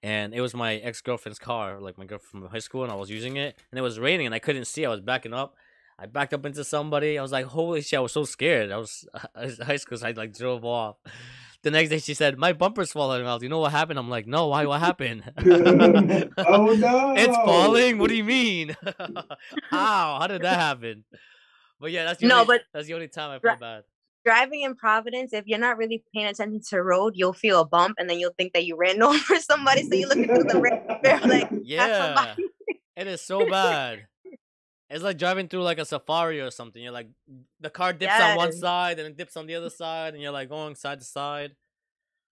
and it was my ex girlfriend's car, like my girlfriend from high school, and I was using it, and it was raining, and I couldn't see. I was backing up. I backed up into somebody. I was like, "Holy shit!" I was so scared. I was, I was high school, so I like drove off. The next day, she said, "My bumper's falling out." You know what happened? I'm like, "No, why? What happened?" oh no! It's falling. What do you mean? How? How did that happen? But yeah, that's the No, only, but- that's the only time I Dri- feel bad. Driving in Providence, if you're not really paying attention to the road, you'll feel a bump and then you'll think that you ran over somebody. So you look into the rear mirror like, Yeah, it is so bad. It's like driving through like a safari or something. You're like, the car dips on one side and it dips on the other side, and you're like going side to side.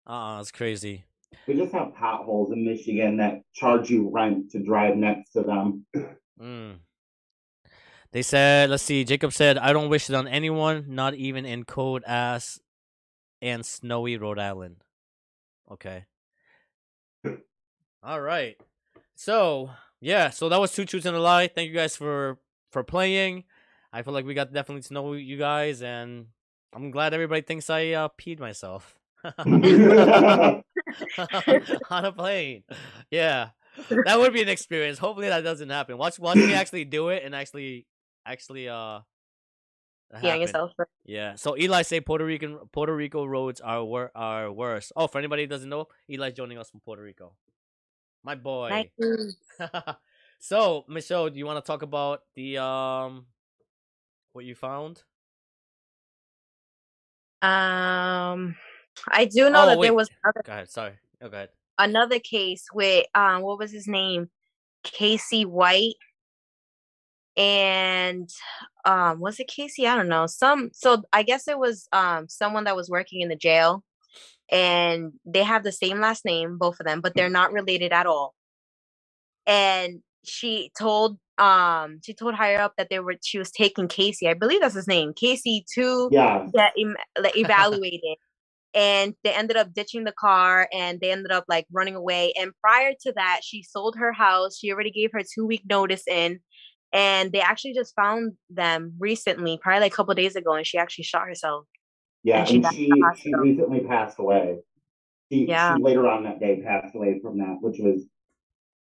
Uh, uh it's crazy. We just have potholes in Michigan that charge you rent to drive next to them. Mm. They said, let's see. Jacob said, I don't wish it on anyone, not even in cold ass and snowy Rhode Island. Okay. All right. So yeah, so that was two truths and a lie. Thank you guys for for playing. I feel like we got definitely to know you guys, and I'm glad everybody thinks I uh, peed myself on a plane. Yeah, that would be an experience. Hopefully that doesn't happen. Watch watch me actually do it and actually actually uh. Yeah, yourself. Yeah. So Eli say Puerto Rican Puerto Rico roads are wor- are worse. Oh, for anybody who doesn't know, Eli's joining us from Puerto Rico. My boy. So Michelle, do you want to talk about the um what you found? Um, I do know Oh, that wait. there was another, Go ahead. Sorry. Oh, go ahead. another case with um, what was his name, Casey White, and um, was it Casey? I don't know. Some so I guess it was um someone that was working in the jail, and they have the same last name, both of them, but they're not related at all. And she told um she told higher up that they were she was taking Casey, I believe that's his name, Casey to yeah. get em- like, evaluated and they ended up ditching the car and they ended up like running away and prior to that she sold her house she already gave her two week notice in and they actually just found them recently probably like a couple days ago and she actually shot herself Yeah, And she and she she recently passed away. She, Yeah. she later on that day passed away from that, which was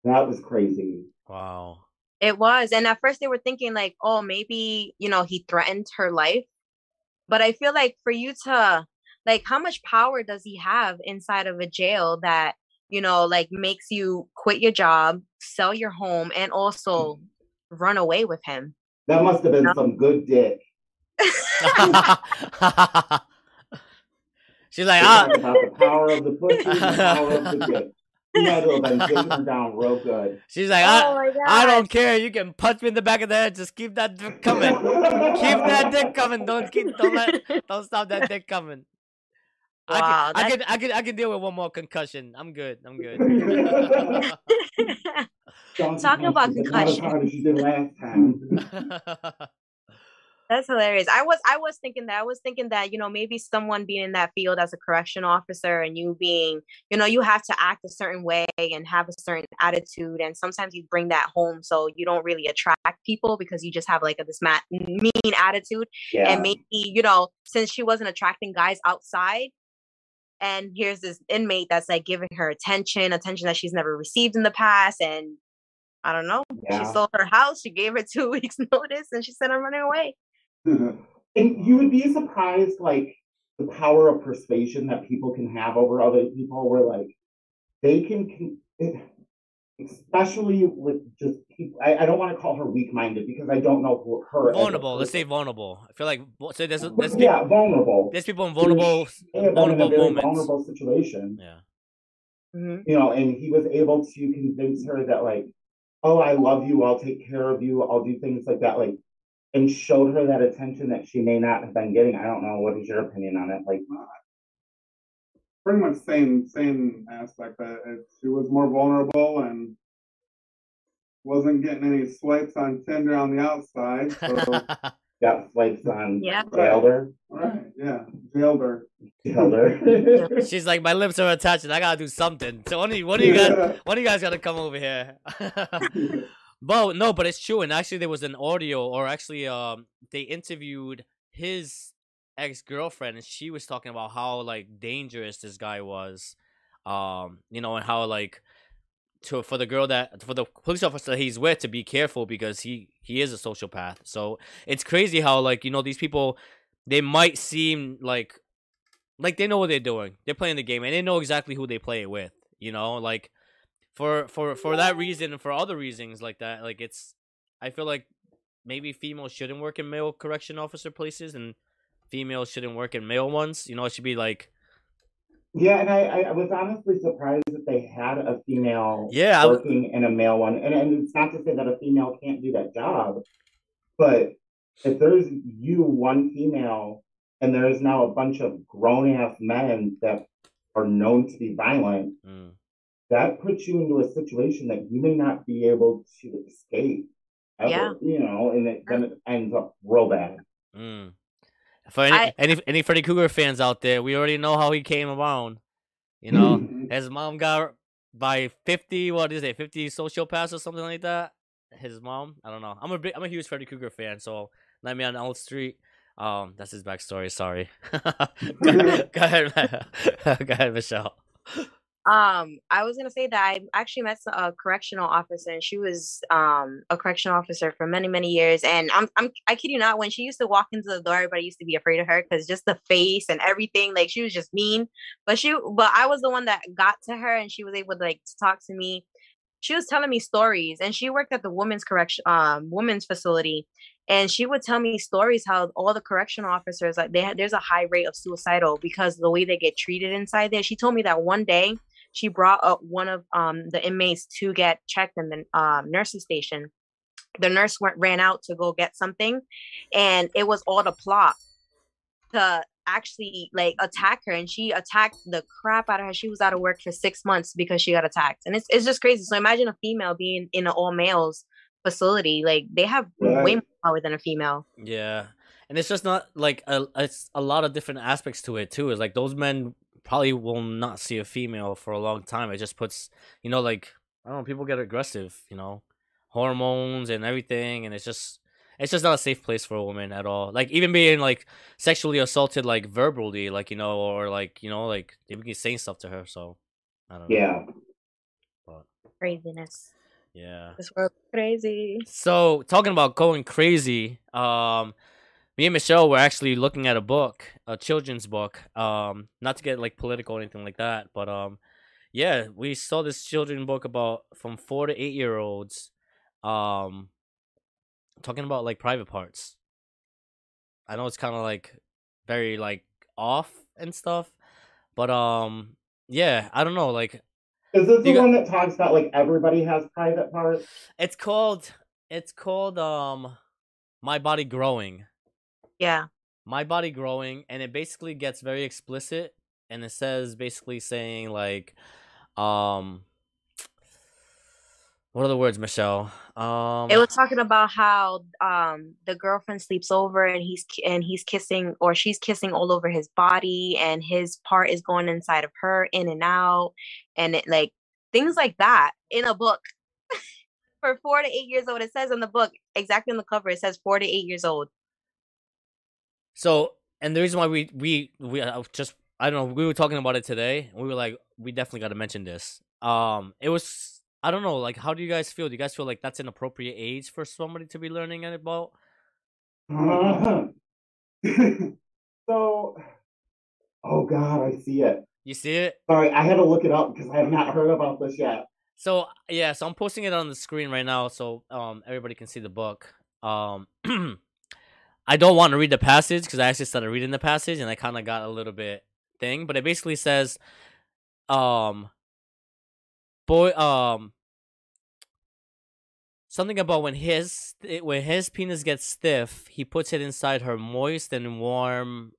that was crazy. Wow. it was and at first they were thinking like oh maybe you know he threatened her life but i feel like for you to like how much power does he have inside of a jail that you know like makes you quit your job sell your home and also mm-hmm. Run away with him That must have been No. some good dick. She's like, ah, talk about the power of the pussy the power of the dick. He had to have been taking down real good. she's like, oh I, my I don't care. You can punch me in the back of the head. Just keep that dick coming. Keep that dick coming. Don't keep. Don't let. Don't stop that dick coming. Wow, I can, I can, I can, I can deal with one more concussion. I'm good. I'm good. Don't Talking about punch me, Not as concussion. hard as you did last time. That's hilarious. I was I was thinking that I was thinking that you know maybe someone being in that field as a correction officer and you being you know you have to act a certain way and have a certain attitude and sometimes you bring that home so you don't really attract people because you just have like a, this ma- mean attitude Yeah. and maybe you know since she wasn't attracting guys outside and here's this inmate that's like giving her attention attention that she's never received in the past and I don't know she sold her house she gave her two weeks notice and she said I'm running away. And you would be surprised, like, the power of persuasion that people can have over other people, where, like, they can, con- it, especially with just people. I, I don't want to call her weak minded because I don't know who her. vulnerable. Let's say person. vulnerable. I feel like so there's But there's people, yeah, vulnerable. there's people in vulnerable They have been in vulnerable moments. vulnerable situation, Yeah. hmm you know, and he was able to convince her that, like, oh, I love you, I'll take care of you, I'll do things like that, like, and showed her that attention that she may not have been getting. I don't know. What is your opinion on it? Like, uh, Pretty much same same aspect that it, she was more vulnerable and wasn't getting any swipes on Tinder on the outside. So got swipes on Yeah. jailed her, right, yeah, jailed her. jailed her. She's like, my lips are attached, and I gotta do something. So one of you, one of you guys, one of you guys gotta come over here. but no, but it's true. And actually, there was an audio, or actually, um, they interviewed his ex girlfriend, and she was talking about how like dangerous this guy was. Um, you know, and how like to for the girl that for the police officer that he's with to be careful because he he is a sociopath. So it's crazy how like you know these people they might seem like like they know what they're doing. They're playing the game and they know exactly who they play it with. You know, like for for for that reason and for other reasons like that, like it's I feel like maybe females shouldn't work in male correction officer places and females shouldn't work in male ones. You know, it should be like Yeah, and I, I, I was honestly surprised that they had a female Yeah, I w- working in a male one. And, and it's not to say that a female can't do that job, but if there's you, one female, and there's now a bunch of grown ass men that are known to be violent, mm, that puts you into a situation that you may not be able to escape. Ever, Yeah. You know, and it, then it ends up real bad. mm. For any, I- any any Freddy Krueger fans out there, we already know how he came around. You know, his mom got by fifty. What is it? Fifty sociopaths or something like that. His mom. I don't know. I'm a big, I'm a huge Freddy Krueger fan. So Nightmare on Elm Street. Um, that's his backstory. Sorry. go, ahead, go ahead, go ahead, Michelle. Um, I was gonna say that I actually met a correctional officer, and she was um a correctional officer for many many years. And I'm I'm I kid you not, when she used to walk into the door, everybody used to be afraid of her because just the face and everything, like she was just mean. But she, but I was the one that got to her, and she was able to like to talk to me. She was telling me stories, and she worked at the women's correction um women's facility, and she would tell me stories how all the correctional officers like they had there's a high rate of suicidal because the way they get treated inside there. She told me that one day she brought up one of um the inmates to get checked in the um, nurses station. The nurse went ran out to go get something, and it was all the plot to actually like attack her, and she attacked the crap out of her. She was out of work for six months because she got attacked, and it's it's just crazy. So imagine a female being in an all males facility, like they have way more power than a female. Yeah, and it's just not like a it's a lot of different aspects to it too. Is like those men probably will not see a female for a long time. It just puts you know like I don't know people get aggressive, you know, hormones and everything, and it's just it's just not a safe place for a woman at all. Like even being like sexually assaulted like verbally, like you know, or like you know like they be saying stuff to her. So I don't know. Yeah. But Craziness. yeah. This world crazy. So talking about going crazy, um, me and Michelle were actually looking at a book, a children's book. Um, not to get like political or anything like that, but um, yeah, we saw this children's book about from four to eight year olds, um, talking about like private parts. I know it's kind of like very like off and stuff, but um, yeah, I don't know, like Is this the got- one that talks about like everybody has private parts? it's called it's called um, my body growing. Yeah. my body growing and it basically gets very explicit and it says basically saying like um what are the words michelle? Um it was talking about how um the girlfriend sleeps over and he's and he's kissing or she's kissing all over his body and his part is going inside of her in and out and it like things like that in a book. For four to eight years old it says in the book exactly on the cover it says four to eight years old so and the reason why we we we uh, just i don't know we were talking about it today and we were like we definitely got to mention this um it was i don't know like how do you guys feel do you guys feel like that's an appropriate age for somebody to be learning about so, oh God, I see it. you see it Sorry, I had to look it up because I have not heard about this yet. So yeah, so I'm posting it on the screen right now, so um everybody can see the book. Um, I don't want to read the passage because I actually started reading the passage and I kind of got a little bit thing, but it basically says, um, boy, um, something about when his when his penis gets stiff, he puts it inside her moist and warm,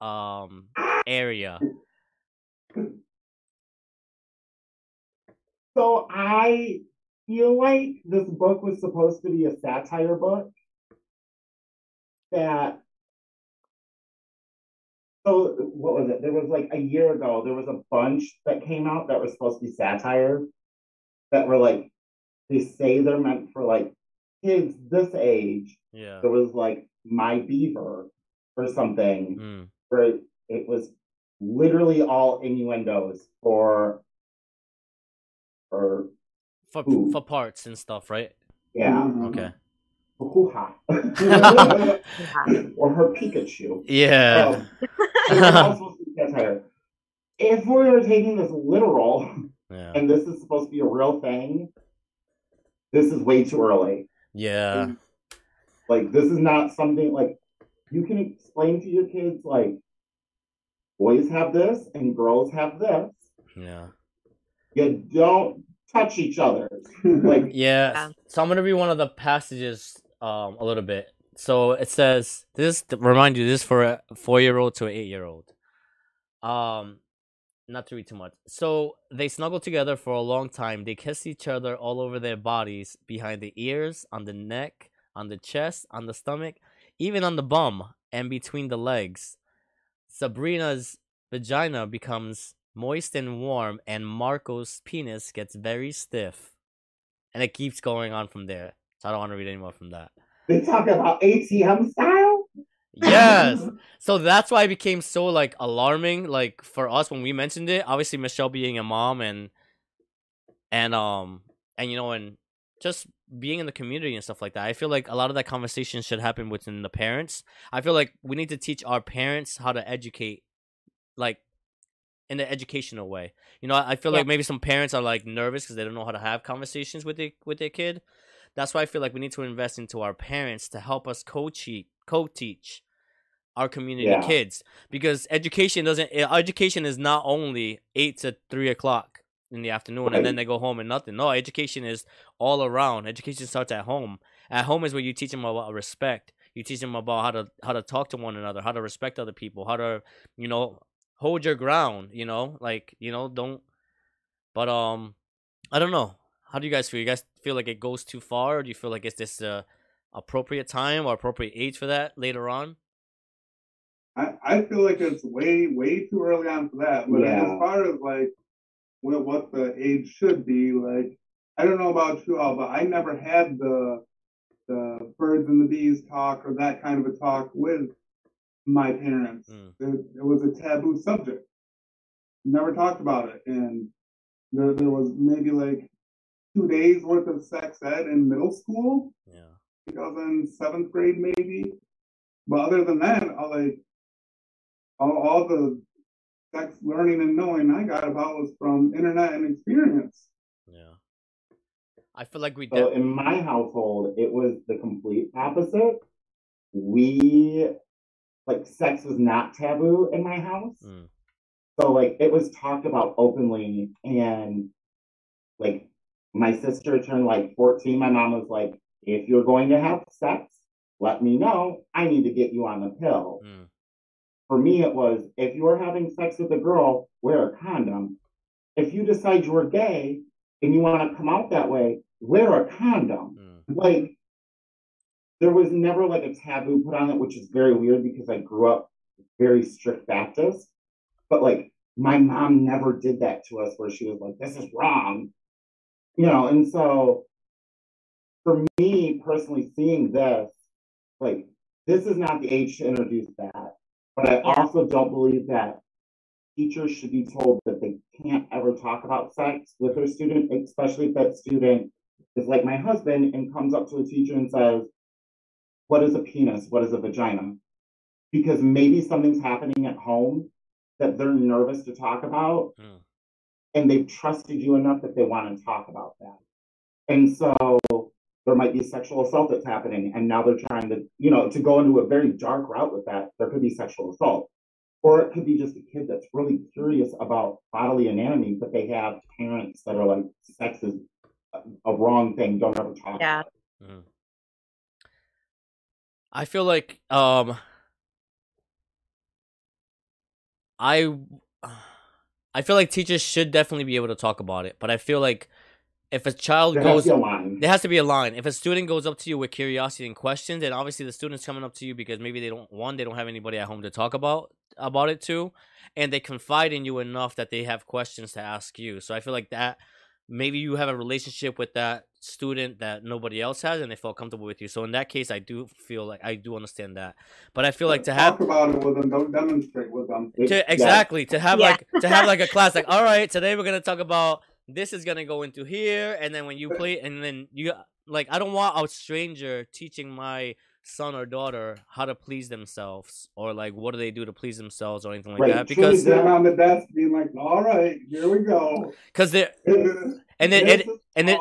um, area. So I feel like this book was supposed to be a satire book that so what was it? There was like a year ago, there was a bunch that came out that were supposed to be satire that were like they say they're meant for like kids this age. Yeah. There was like My Beaver or something Mm. where it was literally all innuendos for for For for parts and stuff, right? yeah Mhm. Okay. Hoo-ha. Or her Pikachu. Yeah. Um, it was all supposed to be satire. If we are taking this literal yeah. and this is supposed to be a real thing, this is way too early. Yeah. Like this is not something like you can explain to your kids like boys have this and girls have this. Yeah. You don't touch each other. Like Yeah. Yeah. So I'm gonna read one of the passages um a little bit. So it says this remind you this is for a four year old to an eight year old. Um not to read too much. So they snuggle together for a long time. They kiss each other all over their bodies, behind the ears, on the neck, on the chest, on the stomach, even on the bum, and between the legs. Sabrina's vagina becomes moist and warm, and Marco's penis gets very stiff. And it keeps going on from there. So I don't want to read any more from that. they talk about ATM style. Yes. so that's why it became so like alarming, like for us when we mentioned it. Obviously, Michelle being a mom and and um and you know and just being in the community and stuff like that. I feel like a lot of that conversation should happen within the parents. I feel like we need to teach our parents how to educate, like in an educational way. You know, I I feel Yeah. like maybe some parents are like nervous because they don't know how to have conversations with their with their kid. That's why I feel like we need to invest into our parents to help us co-teach, co-teach our community Yeah. kids because education doesn't education is not only eight to three o'clock in the afternoon and then they go home and nothing. No, education is all around. Education starts at home. At home is where you teach them about respect. You teach them about how to how to talk to one another, how to respect other people, how to you know hold your ground. You know, like you know don't. But um, I don't know. How do you guys feel? You guys feel like it goes too far? Or do you feel like it's this uh, appropriate time or appropriate age for that later on? I, I feel like it's way, way too early on for that. But Yeah. as far as like what, what the age should be, like I don't know about you all, but I never had the the birds and the bees talk or that kind of a talk with my parents. Mm. It, it was a taboo subject. Never talked about it, and there there was maybe like two days worth of sex ed in middle school. Yeah. I think I was in seventh grade maybe. But other than that, I like all, all the sex learning and knowing I got about was from internet and experience. Yeah. I feel like we So did. in my household, it was the complete opposite. We like sex was not taboo in my house. Mm. So like it was talked about openly and like my sister turned like 14. My mom was like, if you're going to have sex, let me know. I need to get you on the pill. Mm. For me, it was if you're having sex with a girl, wear a condom. If you decide you're gay and you want to come out that way, wear a condom. Mm. Like, there was never like a taboo put on it, which is very weird because I grew up very strict Baptist. But like, my mom never did that to us where she was like, this is wrong. You know, and so for me personally, seeing this, like, this is not the age to introduce that. But I also don't believe that teachers should be told that they can't ever talk about sex with their student, especially if that student is like my husband and comes up to a teacher and says, What is a penis? What is a vagina? Because maybe something's happening at home that they're nervous to talk about, Mm. And they've trusted you enough that they want to talk about that. And so there might be sexual assault that's happening, and now they're trying to, you know, to go into a very dark route with that. There could be sexual assault. Or it could be just a kid that's really curious about bodily anatomy, but they have parents that are like, sex is a, a wrong thing. Don't ever talk Yeah. about it. Mhm. I feel like um I I feel like teachers should definitely be able to talk about it, but I feel like if a child There has goes to be a line. there has to be a line. If a student goes up to you with curiosity and questions, and obviously the student's coming up to you because maybe they don't one, they don't have anybody at home to talk about about it to, and they confide in you enough that they have questions to ask you. So I feel like that maybe you have a relationship with that student that nobody else has and they felt comfortable with you. So in that case I do feel like I do understand that. But I feel like to have talk about it with them, don't demonstrate with them. It- to yeah. exactly to have Yeah. like to have like a class like all right today we're gonna talk about this is gonna go into here and then when you play and then you like i don't want a stranger teaching my son or daughter how to please themselves or like what do they do to please themselves or anything like Right, that because Sitting on the desk being like, all right, here we go. because they're and then and, and then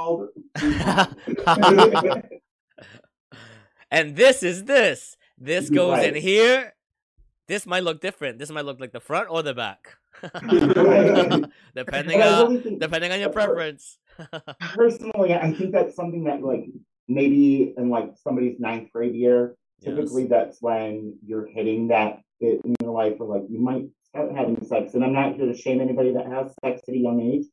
and this is this. This goes in here. This might look different. This might look like the front or the back, depending on really depending on your preference. Personally, I think that's something that like maybe in like somebody's ninth grade year, Yes. typically that's when you're hitting that bit in your life where like you might start having sex. And I'm not here to shame anybody that has sex at a young age.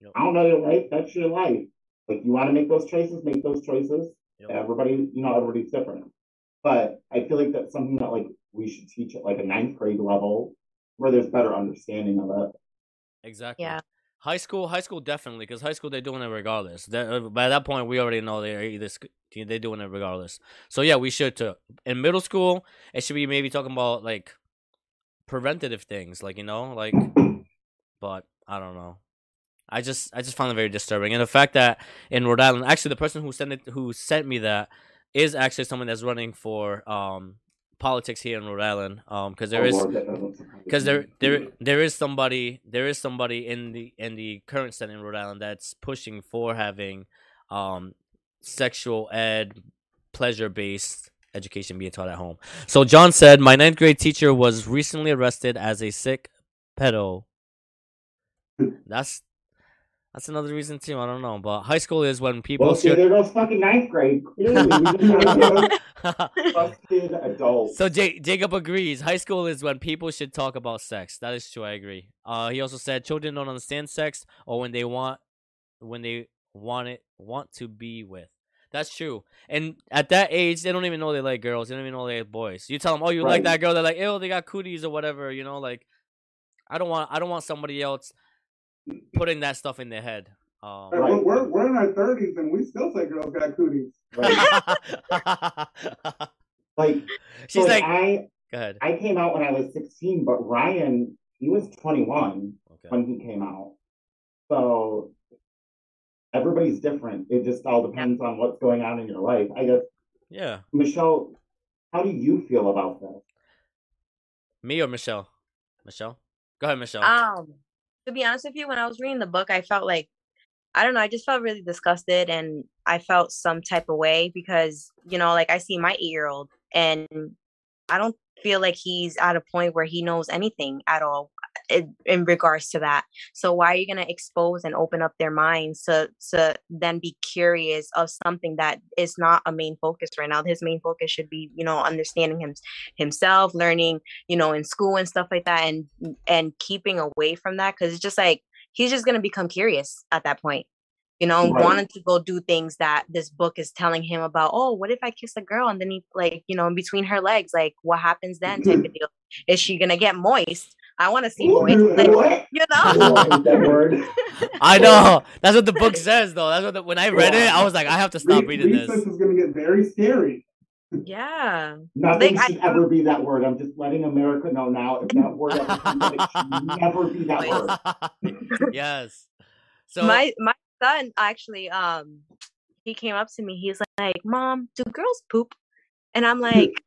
Yep. I don't know your life, that's your life. Like you want to make those choices, make those choices. Yep. Everybody, you know, everybody's different. But I feel like that's something that like we should teach at like a ninth grade level where there's better understanding of it. Exactly. Yeah. High school, high school definitely, because high school they're doing it regardless. That, uh, by that point, we already know they're either they're doing it regardless. So yeah, we should too. In middle school, it should be maybe talking about like preventative things, like you know, like. But I don't know. I just I just found it very disturbing, and the fact that in Rhode Island, actually, the person who sent it who sent me that is actually someone that's running for um politics here in Rhode Island. Um, because there Oh, is Lord, that doesn't surprise because there there there is somebody there is somebody in the in the current senate in Rhode Island that's pushing for having um sexual ed pleasure based education being taught at home. So John said my ninth grade teacher was recently arrested as a sick pedo. That's that's another reason too. I don't know, but high school is when people Well, see, should. there goes fucking ninth grade. Clearly, we just gotta be trusted adults. So J- Jacob agrees. High school is when people should talk about sex. That is true. I agree. Uh, he also said children don't understand sex or when they want, when they want it, want to be with. That's true. And at that age, they don't even know they like girls. They don't even know they like boys. You tell them, oh, you like that girl. They're like, "Oh, they got cooties or whatever. You know, like, I don't want, I don't want somebody else putting that stuff in their head. Um, Hey, Right. We're, we're in our thirties and we still say girls got cooties. Right? Like, She's so like, I, go ahead. I came out when I was 16, but Ryan, he was 21 Okay. when he came out. So everybody's different. It just all depends on what's going on in your life. I guess, Yeah. Michelle, how do you feel about this? Me or Michelle? Michelle? Go ahead, Michelle. Um, to be honest with you, when I was reading the book, I felt like I don't know, I just felt really disgusted and I felt some type of way because, you know, like I see my eight year old and I don't feel like he's at a point where he knows anything at all in, in regards to that. So why are you going to expose and open up their minds to to then be curious of something that is not a main focus right now? His main focus should be, you know, understanding him himself, learning, you know, in school and stuff like that, and and keeping away from that because it's just like he's just going to become curious at that point. You know, Right. wanting to go do things that this book is telling him about. Oh, what if I kiss a girl and then he like, you know, in between her legs, like what happens then? Type mm-hmm. of deal. Is she gonna get moist? I want to see moist. Like, What? you I know. that word. I know. That's what the book says, though. That's what the, when I read it, I was like, I have to stop Re- reading this. this. is going to get very scary. yeah. Nothing Like, I- should ever be that word. I'm just letting America know now. If that word ever comes it should never be that word. yes. So my my son actually um he came up to me he's like mom do girls poop and i'm like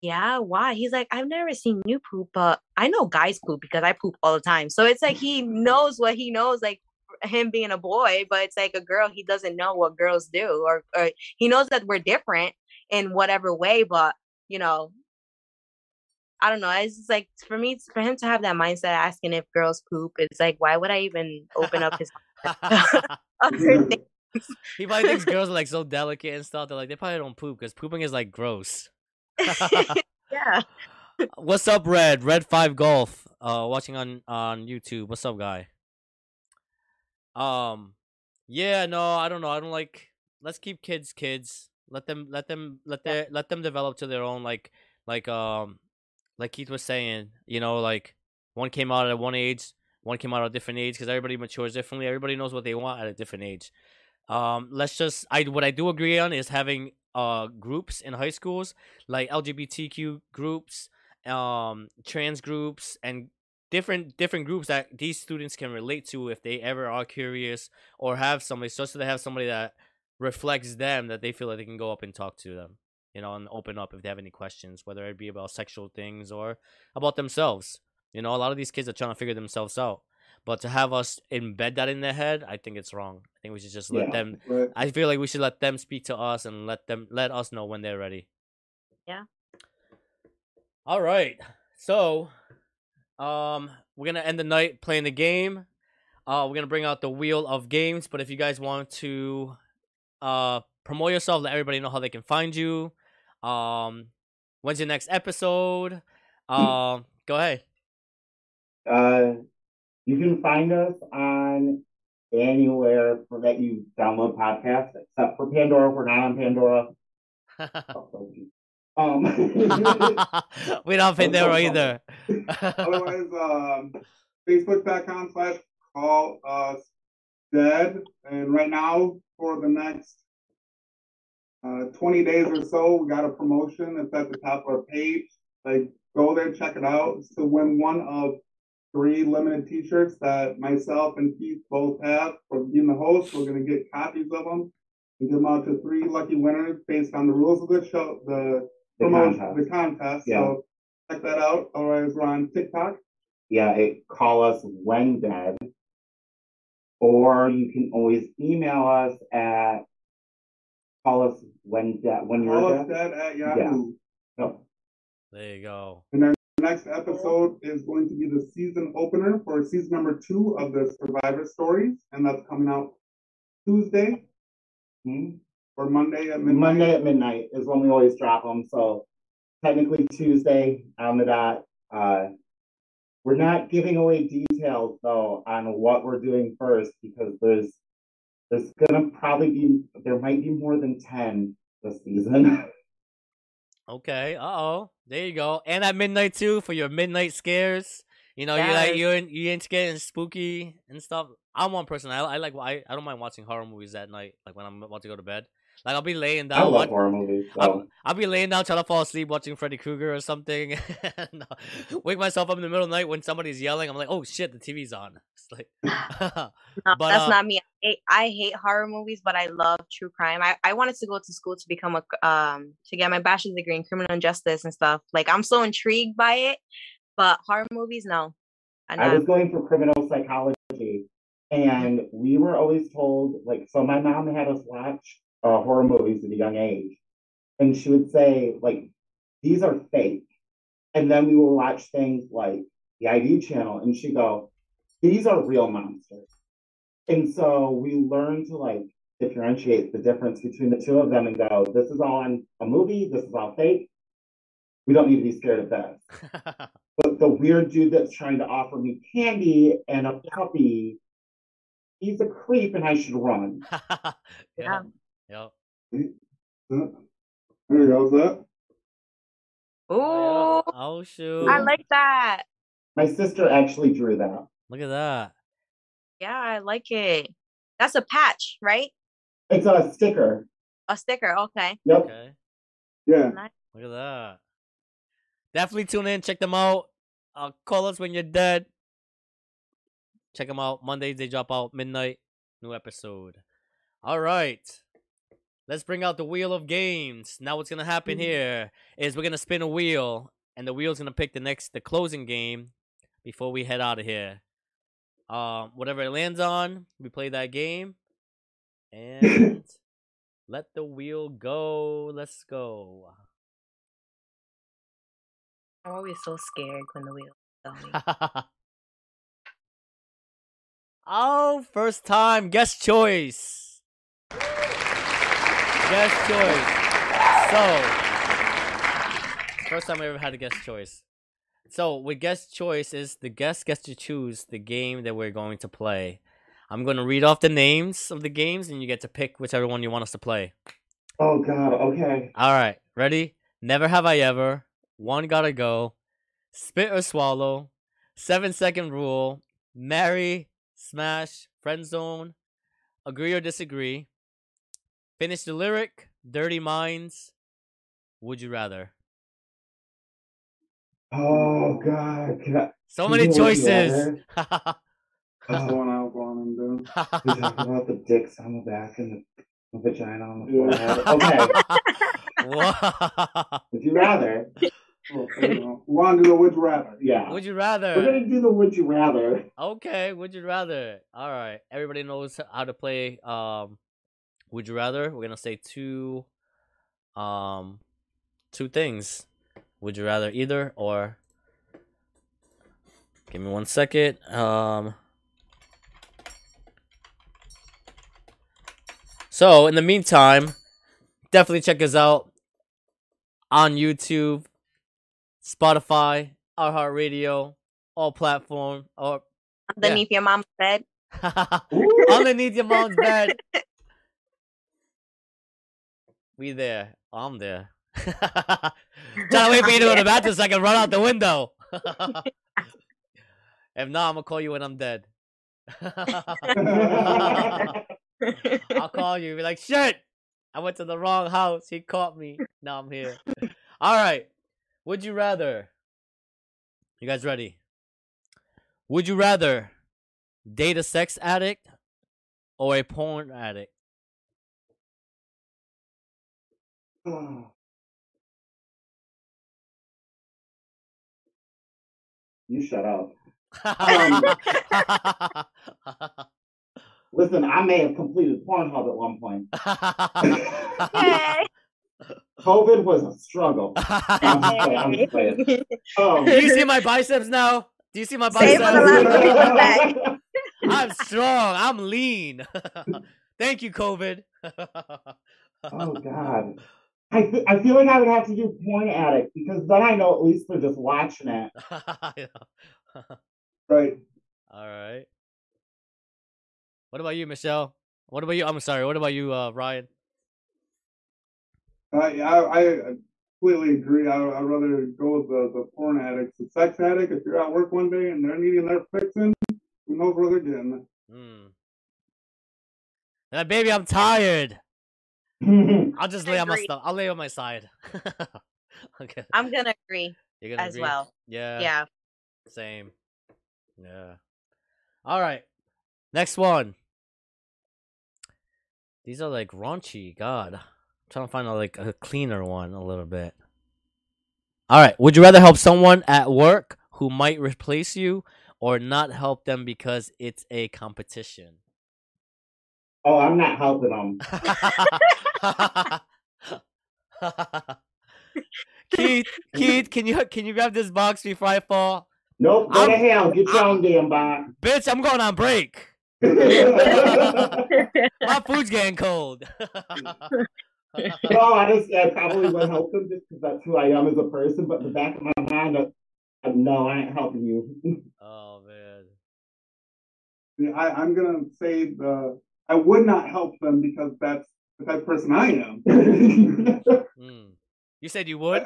yeah why he's like i've never seen you poop but i know guys poop because i poop all the time so it's like he knows what he knows like him being a boy but it's like a girl he doesn't know what girls do or, or he knows that we're different in whatever way but you know I don't know. It's just like for me, for him to have that mindset asking if girls poop, it's like, why would I even open up his other things? he probably thinks girls are like so delicate and stuff. They're like, they probably don't poop because pooping is like gross. yeah. What's up, Red? Red Five Golf. Uh, watching on on YouTube. What's up, guy? Um, yeah, no, I don't know. I don't like. Let's keep kids kids. Let them let them let their let them develop to their own like like um like Keith was saying. You know, like one came out at one age, one came out at a different age because everybody matures differently. Everybody knows what they want at a different age. Um, let's just I what I do agree on is having uh groups in high schools like LGBTQ groups, um, trans groups, and different different groups that these students can relate to if they ever are curious or have somebody so they have somebody that reflects them that they feel like they can go up and talk to them you know and open up if they have any questions whether it be about sexual things or about themselves. You know a lot of these kids are trying to figure themselves out But to have us embed that in their head, I think it's wrong. I think we should just let Yeah. them. Right. I feel like we should let them speak to us and let them let us know when they're ready. Yeah. All right. So, um, we're gonna end the night playing the game. Uh, we're gonna bring out the wheel of games. But if you guys want to, uh, promote yourself, let everybody know how they can find you. Um, when's your next episode? Um, go ahead. Uh, you can find us on anywhere for that you download podcasts, except for Pandora. We're not on Pandora. Um, we don't there either. Otherwise, um, Facebook.com slash call us dead. And right now, for the next uh, 20 days or so, we got a promotion. It's at the top of our page. Like, go there, check it out. It's to win one of three limited t-shirts that myself and Keith both have for being the host. We're going to get copies of them and give them out to three lucky winners based on the rules of the show, the, the promotion, contest. the contest. Yeah. So check that out. Otherwise, we're on TikTok. Yeah, it call us when dead. Or you can always email us at call us when dead when Call you're us dead. dead at Yahoo. No. There you go. Next episode is going to be the season opener for season number two of the Survivor Stories, and that's coming out Tuesday Hmm? or Monday at midnight. Monday at midnight is when we always drop them. So technically Tuesday on the dot. Uh, we're not giving away details though on what we're doing first because there's there's gonna probably be there might be more than ten this season. Okay. Uh oh. There you go. And at midnight too for your midnight scares. You know, you like you ain't you ain't and spooky and stuff. I'm one person. I, I like I, I don't mind watching horror movies at night, like when I'm about to go to bed. Like I'll be laying down. I down. love watch- horror movies. I'll, I'll be laying down trying to fall asleep watching Freddy Krueger or something, and wake myself up in the middle of the night when somebody's yelling. I'm like, "Oh shit, the TV's on!" It's like, No, But, that's uh, not me. I hate, I hate horror movies, but I love true crime. I, I wanted to go to school to become a um to get my bachelor's degree in criminal justice and stuff. Like I'm so intrigued by it, but horror movies, no. I'm I not. was going for criminal psychology, and we were always told, like, so my mom had us watch uh, horror movies at a young age, and she would say, like, these are fake, and then we would watch things like the ID channel, and she'd go, these are real monsters, and so we learned to like differentiate the difference between the two of them and go, this is all on a movie, this is all fake. We don't need to be scared of this but the weird dude that's trying to offer me candy and a puppy, he's a creep and I should run. yeah. Yep. There you go. Is that? Ooh, Oh. Oh shoot! I like that. My sister actually drew that. Look at that. Yeah, I like it. That's a patch, right? It's a sticker. A sticker. Okay. Yep. Okay. Yeah. Look at that. Definitely tune in. Check them out. Uh, call us when you're dead. Check them out. Mondays they drop out midnight. New episode. All right. Let's bring out the wheel of games. Now what's gonna happen here is we're gonna spin a wheel, and the wheel's gonna pick the next the closing game before we head out of here. Um, whatever it lands on, we play that game, and let the wheel go. Let's go. I'm always so scared when the wheel oh, first time guest choice. Guest choice. So, first time I ever had a guest choice. So, with guest choice is the guest gets to choose the game that we're going to play. I'm going to read off the names of the games, and you get to pick whichever one you want us to play. Oh God. Okay. All right, ready? Never have I ever. One gotta go. Spit or swallow. Seven second rule. Marry, smash, friend zone. Agree or disagree. Finish the lyric. Dirty minds. Would you rather? Oh God. Can I, So Can many you choices. That's the one I was wanting to do. we talk about the dicks on the back and the, the vagina on the Yeah. forehead. Okay. Would you rather? Well, you know, want to do the would you rather. Yeah. Would you rather? We're gonna do the would you rather. Okay, would you rather? All right, everybody knows how to play. Um, would you rather? We're gonna say two, um, two things. Would you rather either or? Give me one second. Um. So in the meantime, definitely check us out on YouTube, Spotify, iHeartRadio, all platform, or Underneath your mom's bed. Underneath your mom's bed. We there. I'm there. Trying to wait for you to go to the bathroom so I can run out the window. if not, I'm gonna call you when I'm dead. I'll call you. Be like, shit. I went to the wrong house. He caught me. Now I'm here. All right. Would you rather? You guys ready? Would you rather date a sex addict or a porn addict? You shut up. Um, Listen, I may have completed Pornhub at one point. COVID was a struggle. I'm just playing, I'm just playing. Um, Do you see my biceps now? Do you see my Save for biceps? one, we come back. I'm strong. I'm lean. Thank you, COVID. oh God. I, th- I feel like I would have to do porn addict because then I know at least they're just watching it. Right. All right. What about you, Michelle? What about you? I'm sorry. What about you, uh, Ryan? I, I, I completely agree. I, I'd rather go with the, the porn addicts. The sex addict, if you're at work one day and they're needing their fixing, who knows where they're getting it. Hmm. Uh, baby, I'm tired. I'll just lay on my Agree. stuff. I'll lay on my side. okay. I'm gonna agree You're gonna as agree? well. Yeah. Yeah. Same. Yeah. All right. Next one. These are like raunchy. God. I'm trying to find a, like a cleaner one a little bit. All right. Would you rather help someone at work who might replace you or not help them because it's a competition? oh, I'm not helping them. Keith, Keith, can you can you grab this box before I fall? Nope, go to I'm- hell. Get your own damn box. Bitch, I'm going on break. My food's getting cold. no, I just I probably would help them just because that's who I am as a person. But the back of my mind, I, I, no, I ain't helping you. oh man. I, I'm gonna say the I would not help them because that's the type of person I am. Mm. You said you would?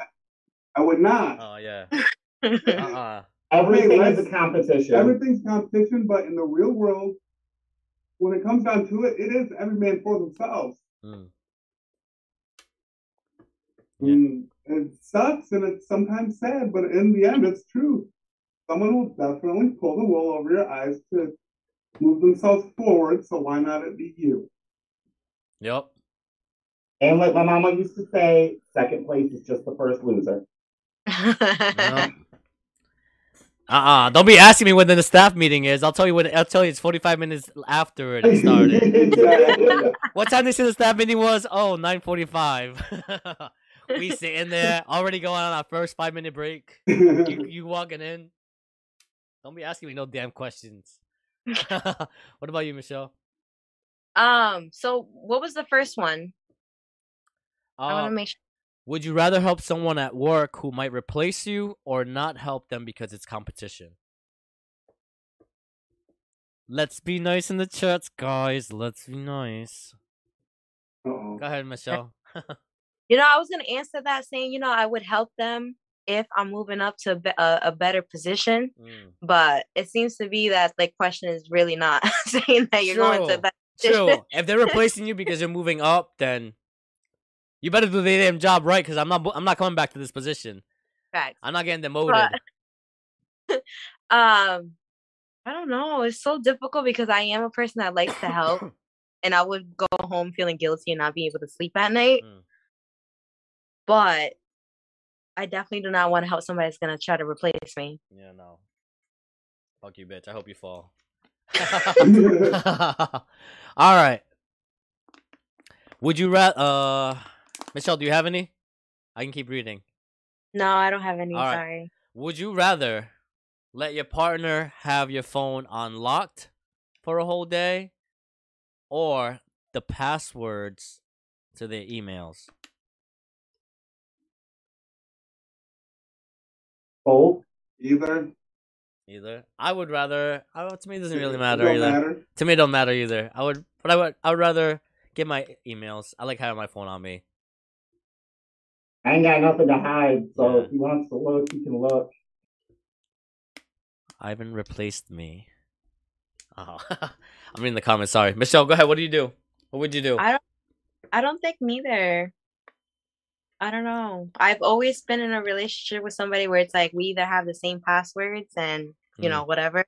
I would not. Oh yeah. Uh-uh. Everything Hey, is a competition. Everything's competition, but in the real world, when it comes down to it, it is every man for themselves. Mm. Yeah. Mm, it sucks and it's sometimes sad, but in the end, it's true. Someone will definitely pull the wool over your eyes to move themselves forward. So why not it be you? Yep. And like my mama used to say, second place is just the first loser. Yep. Uh-uh. Don't be asking me when the staff meeting is. I'll tell you when I'll tell you it's 45 minutes after it started. What time they said the staff meeting was? Oh, 9:45. we sitting there already going on our first 5 minute break. You you walking in. Don't be asking me no damn questions. what about you, Michelle? um. So, what was the first one? I want Uh, to make sure. Would you rather help someone at work who might replace you or not help them because it's competition? Let's be nice in the chats, guys. Let's be nice. Go ahead, Michelle. You know, I was gonna answer that saying, you know, I would help them if I'm moving up to a, a better position. Mm. But it seems to be that the question is really not saying that you're going to True. a better True. if they're replacing you because you're moving up, then you better do the damn job right. Because I'm not. I'm not coming back to this position. Facts. I'm not getting demoted. Um, I don't know. It's so difficult because I am a person that likes to help, and I would go home feeling guilty and not being able to sleep at night. Mm. But I definitely do not want to help somebody that's gonna try to replace me. Yeah, no. Fuck you, bitch. I hope you fall. All right. Would you rather? Uh, Michelle, do you have any? I can keep reading. No, I don't have any. All right. Sorry. Would you rather let your partner have your phone unlocked for a whole day, or the passwords to their emails? Both. Either. Either. I would rather. I, to me, it doesn't really matter don't either. matter. To me, it don't matter either. I would, but I would. I would rather get my emails. I like having my phone on me. I ain't got nothing to hide, so Yeah. if he wants to look, he can look. Ivan replaced me. Oh, I'm in the comments. Sorry, Michelle. Go ahead. What do you do? What would you do? I don't. I don't think neither. I don't know. I've always been in a relationship with somebody where it's like we either have the same passwords and you Mm. know whatever,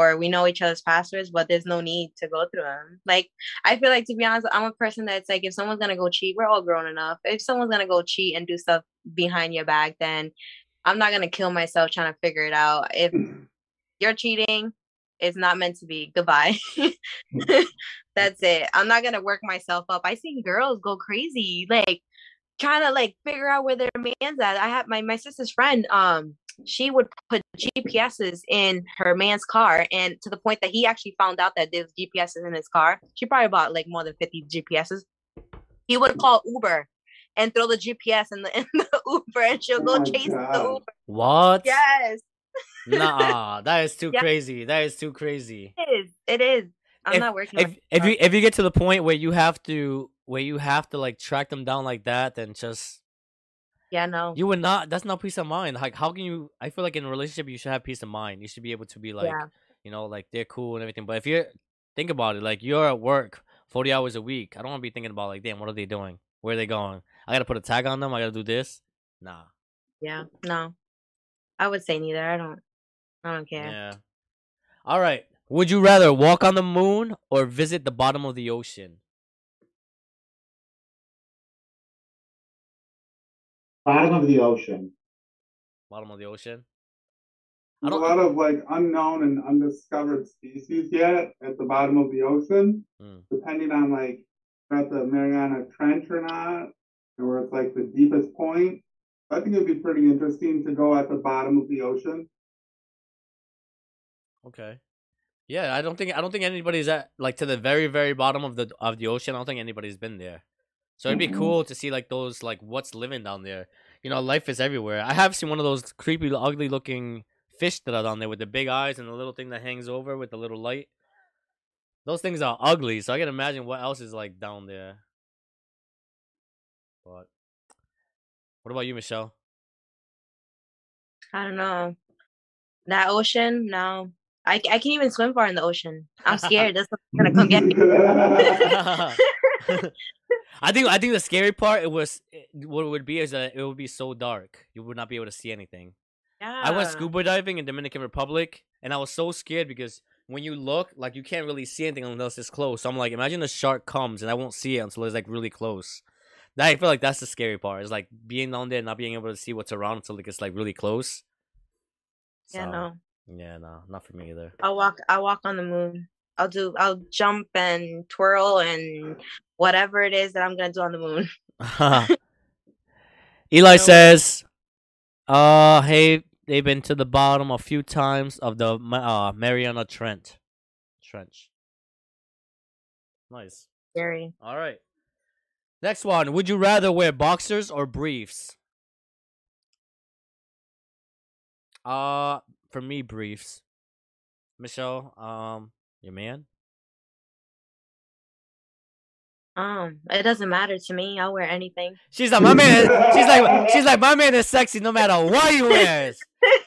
or we know each other's passwords, but there's no need to go through them. Like I feel like to be honest, I'm a person that's like if someone's gonna go cheat, we're all grown enough. If someone's gonna go cheat and do stuff behind your back, then I'm not gonna kill myself trying to figure it out. If you're cheating, it's not meant to be. Goodbye. That's it. I'm not gonna work myself up. I seen girls go crazy, like trying to like figure out where their man's at. I have my my sister's friend. Um, she would put GPSs in her man's car, and to the point that he actually found out that there's GPSs in his car. She probably bought like more than 50 GPSs. He would call Uber and throw the GPS in the in the Uber, and she'll go Oh my chase the Uber. What? Yes, Nah, that is too Yeah. crazy. That is too crazy. it is. It is. I'm If- not working. If if you if you get to the point where you have to where you have to like track them down like that, then just yeah, no. you would not. That's not peace of mind. Like, how can you? I feel like in a relationship you should have peace of mind. You should be able to be like, yeah, you know, like they're cool and everything. But if you're think about it, like you're at work forty hours a week, I don't want to be thinking about like, damn, what are they doing? Where are they going? I gotta put a tag on them. I gotta do this. Nah. yeah, no. I would say neither. I don't. I don't care. Yeah. All right. Would you rather walk on the moon or visit the bottom of the ocean? Bottom of the ocean. Bottom of the ocean. I There's a don't- lot of like unknown and undiscovered species yet at the bottom of the ocean, Mm. depending on like at the Mariana Trench or not, and where it's like the deepest point. I think it'd be pretty interesting to go at the bottom of the ocean. Okay. Yeah, I don't think I don't think anybody's at like to the very very bottom of the of the ocean. I don't think anybody's been there. So it'd be Mhm. cool to see like those like what's living down there. You know, life is everywhere. I have seen one of those creepy, ugly looking fish that are down there with the big eyes and the little thing that hangs over with the little light. Those things are ugly, so I can imagine what else is like down there. But what about you, Michelle? I don't know. That ocean, no. I, I can't even swim far in the ocean. I'm scared. That's gonna come get me. I think I think the scary part it was it- what it would be is that it would be so dark you would not be able to see anything. Yeah. I went scuba diving in Dominican Republic and I was so scared because when you look like you can't really see anything unless it's close. So I'm like, imagine a shark comes and I won't see it until it's like really close. That I feel like that's the scary part. Is like being down there and not being able to see what's around until like it's like really close. Yeah, no. Yeah, no, not for me either. I'll walk I'll walk on the moon. I'll do I'll jump and twirl and whatever it is that I'm gonna do on the moon. Eli says, "Uh, hey, they've been to the bottom a few times of the uh, Mariana Trent trench. Nice. Scary. All right. Next one. Would you rather wear boxers or briefs? Uh, for me, briefs. Michelle, um, your man. Um, it doesn't matter to me. I'll wear anything. She's like my man. Is, she's like she's like my man is sexy no matter what he wears.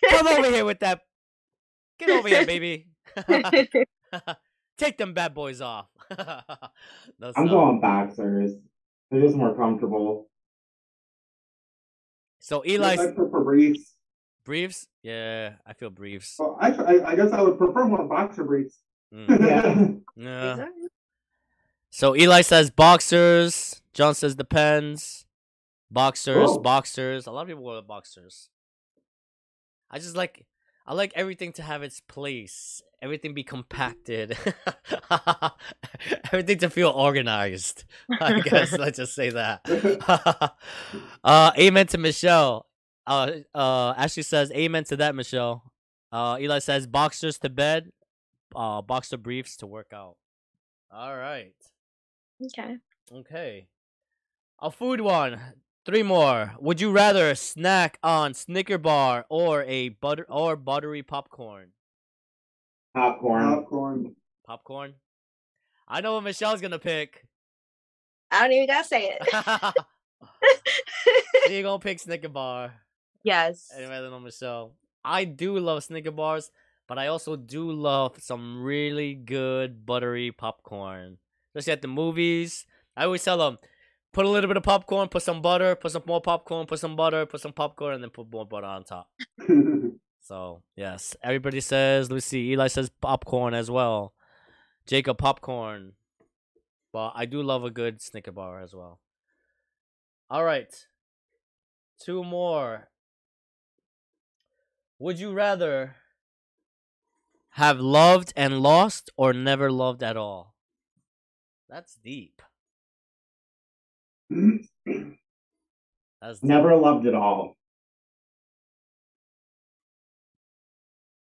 Come over here with that. Get over here, baby. Take them bad boys off. That's I'm going boxers. They're just more comfortable. So I Eli's prefer briefs. briefs. Yeah, I feel briefs. Well, I, I guess I would prefer more boxer briefs. Mm, Yeah. yeah. So Eli says boxers. John says depends. boxers, Oh. boxers. A lot of people go wear boxers. I just like I like everything to have its place. Everything be compacted. everything to feel organized. I guess let's just say that. uh amen to Michelle. Uh uh Ashley says amen to that, Michelle. Uh Eli says boxers to bed, uh boxer briefs to work out. All right. Okay. Okay. A food one. Three more. Would you rather snack on Snicker bar or a butter or buttery popcorn? Popcorn. Popcorn. Popcorn. I know what Michelle's gonna pick. I don't even gotta say it. You're gonna pick Snicker bar. yes. Anyway, I don't know Michelle. I do love Snicker bars, but I also do love some really good buttery popcorn. Especially at the movies. I always tell them, put a little bit of popcorn, put some butter, put some more popcorn, put some butter, put some popcorn, and then put more butter on top. So yes, everybody says Lucy. Eli says popcorn as well. Jacob popcorn. But I do love a good Snicker bar as well. All right, two more. Would you rather have loved and lost, or never loved at all? That's deep. That's deep. Never loved at all.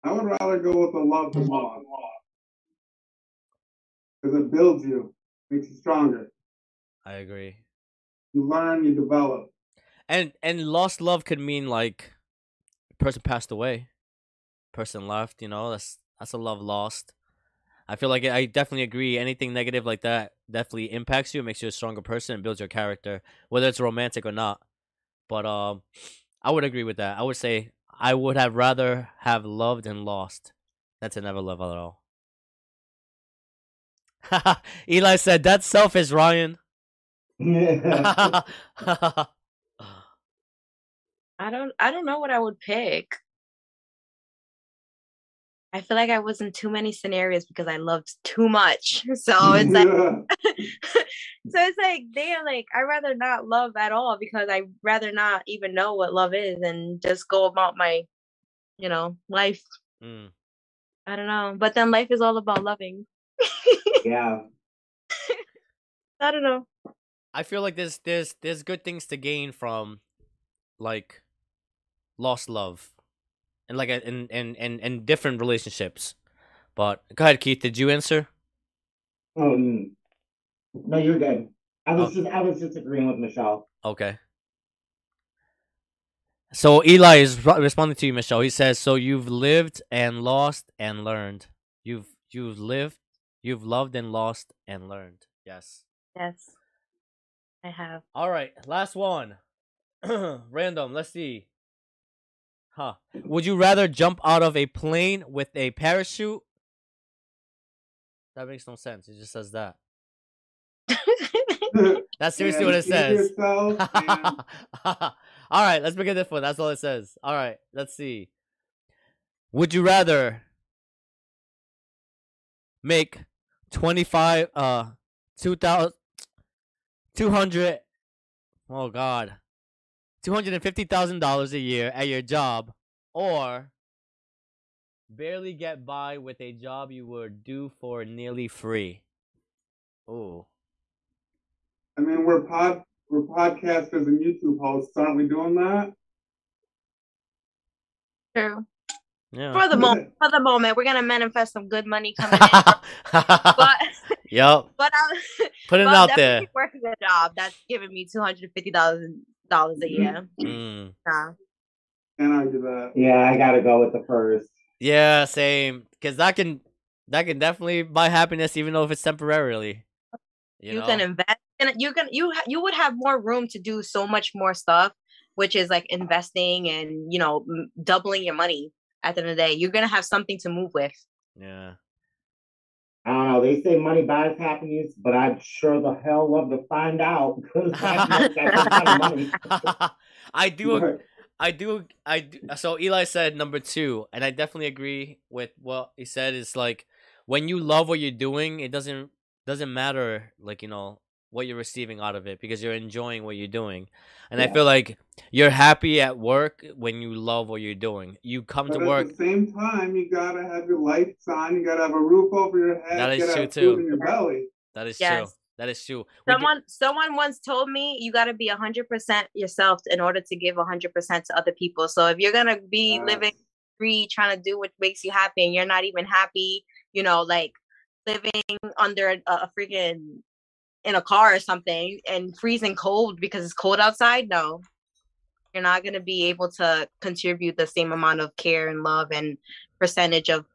I would rather go with the love to mm-hmm. love. Because it builds you, makes you stronger. I agree. You learn, you develop. And and lost love could mean like person passed away, person left. You know, that's that's a love lost. I feel like I definitely agree. Anything negative like that definitely impacts you, makes you a stronger person, and builds your character, whether it's romantic or not. But um, I would agree with that. I would say I would have rather have loved and lost than to never love at all. Eli said that's selfish, Ryan. I don't I don't know what I would pick. I feel like I was in too many scenarios because I loved too much. So it's like so it's like damn like I'd rather not love at all because I'd rather not even know what love is and just go about my you know, life. Mm. I don't know. But then life is all about loving. yeah. I don't know. I feel like there's there's there's good things to gain from like lost love and like a- in in in, in different relationships. But go ahead, Keith. Did you answer? Oh, mm. no, you're good. I was Oh. just I was just agreeing with Michelle. Okay. So Eli is re- responding to you, Michelle. He says, "So you've lived and lost and learned. You've you've lived, you've loved and lost and learned. Yes. Yes. I have. All right, last one. Random. Let's see. Huh. Would you rather jump out of a plane with a parachute? That makes no sense. It just says that. That's seriously And what it says. yourself all right, let's begin this one. That's all it says. All right, let's see. Would you rather make 25 uh 2000 200 oh god $250,000 a year at your job or barely get by with a job you would do for nearly free? Oh. I mean, we're pod, we're podcasters and YouTube hosts, aren't we doing that? True. Yeah. For the moment, for the moment, we're gonna manifest some good money coming in. but yep. but I'm, Put it but I'm out there. working a job that's giving me two hundred fifty thousand dollars a year. Mm. Nah. Can't argue that. Yeah, I gotta go with the first. Yeah, same. Cause that can that can definitely buy happiness, even though if it's temporarily. You, You, know? can invest, and you can you ha- you would have more room to do so much more stuff, which is like investing and you know m- doubling your money. At the end of the day, you're gonna have something to move with. yeah. I don't know. They say money buys happiness, but I'd sure the hell love to find out because happiness got some kind of money. I do. I do. I do. So Eli said number two, and I definitely agree with what he said. Is like when you love what you're doing, it doesn't doesn't matter. Like you know what you're receiving out of it because you're enjoying what you're doing. And I feel like you're happy at work when you love what you're doing. You come But to at work. At the same time, you gotta have your lights on. You gotta have a roof over your head. That you true, have too. food in your belly. That is true. That is true. We d- Someone someone once told me you got to be 100% yourself in order to give 100% to other people. So if you're going to be Yes. living free trying to do what makes you happy and you're not even happy, you know, like living under a, a freaking in a car or something and freezing cold because it's cold outside, no. You're not going to be able to contribute the same amount of care and love and percentage of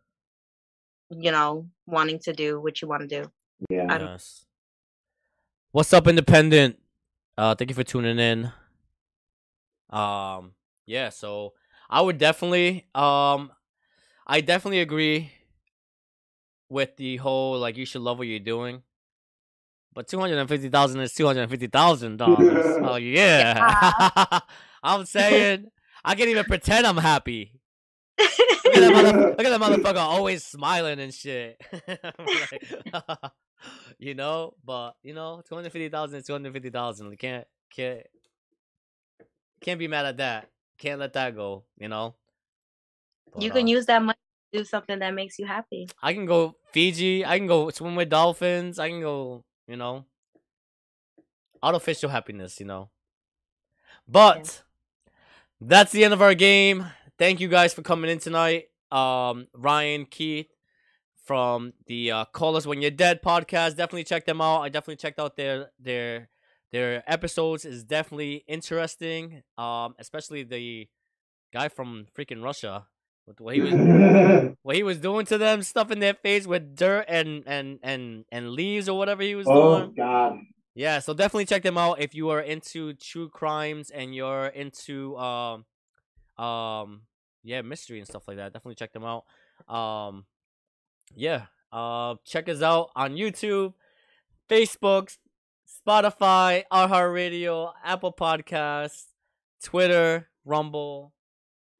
you know, wanting to do what you want to do. Yeah. Yes. What's up, Independent? Uh, thank you for tuning in. Um, yeah. So I would definitely, um, I definitely agree with the whole like you should love what you're doing. But two hundred and fifty thousand is two hundred and fifty thousand dollars. Oh yeah. I'm saying I can't even pretend I'm happy. Look at that, mother- look at that motherfucker always smiling and shit. I'm like, you know, but you know, two hundred fifty thousand is two hundred fifty thousand. Can't can't can't be mad at that. Can't let that go. You know. you can uh, use that money to do something that makes you happy. I can go Fiji. I can go swim with dolphins. I can go. You know. Artificial happiness. You know. But that's the end of our game. Thank you guys for coming in tonight. Um, Ryan, Keith from the uh, Call Us When You're Dead podcast. Definitely check them out. I definitely checked out their their their episodes. is definitely interesting. Um, especially the guy from freaking Russia with what he was what he was doing to them, stuffing their face with dirt and and and and leaves or whatever he was oh doing. Oh God. Yeah, so definitely check them out if you are into true crimes and you're into um um yeah, mystery and stuff like that. Definitely check them out. Um yeah, uh check us out on YouTube, Facebook, Spotify, iHeartRadio, Apple Podcasts, Twitter, Rumble,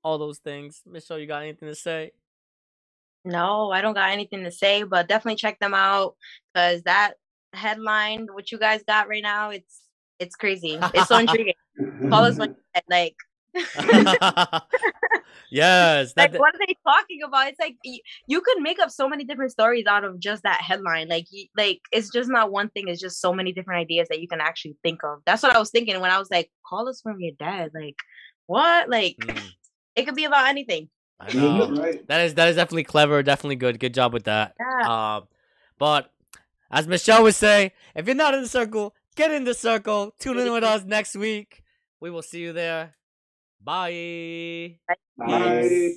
all those things. Michelle, you got anything to say? No, I don't got anything to say, but definitely check them out because that headline, what you guys got right now, it's it's crazy. It's so intriguing. Call us like like yes, that, like what are they talking about? It's like you, you could make up so many different stories out of just that headline. Like you, like it's just not one thing. It's just so many different ideas that you can actually think of. That's what I was thinking when I was like, "Call us from your dad." Like what? Like Mm, it could be about anything. I know. right. That is that is definitely clever, definitely good. Good job with that. Yeah. Um, but as Michelle would say, if you're not in the circle, get in the circle. Tune in with us next week. We will see you there. Bye. Bye.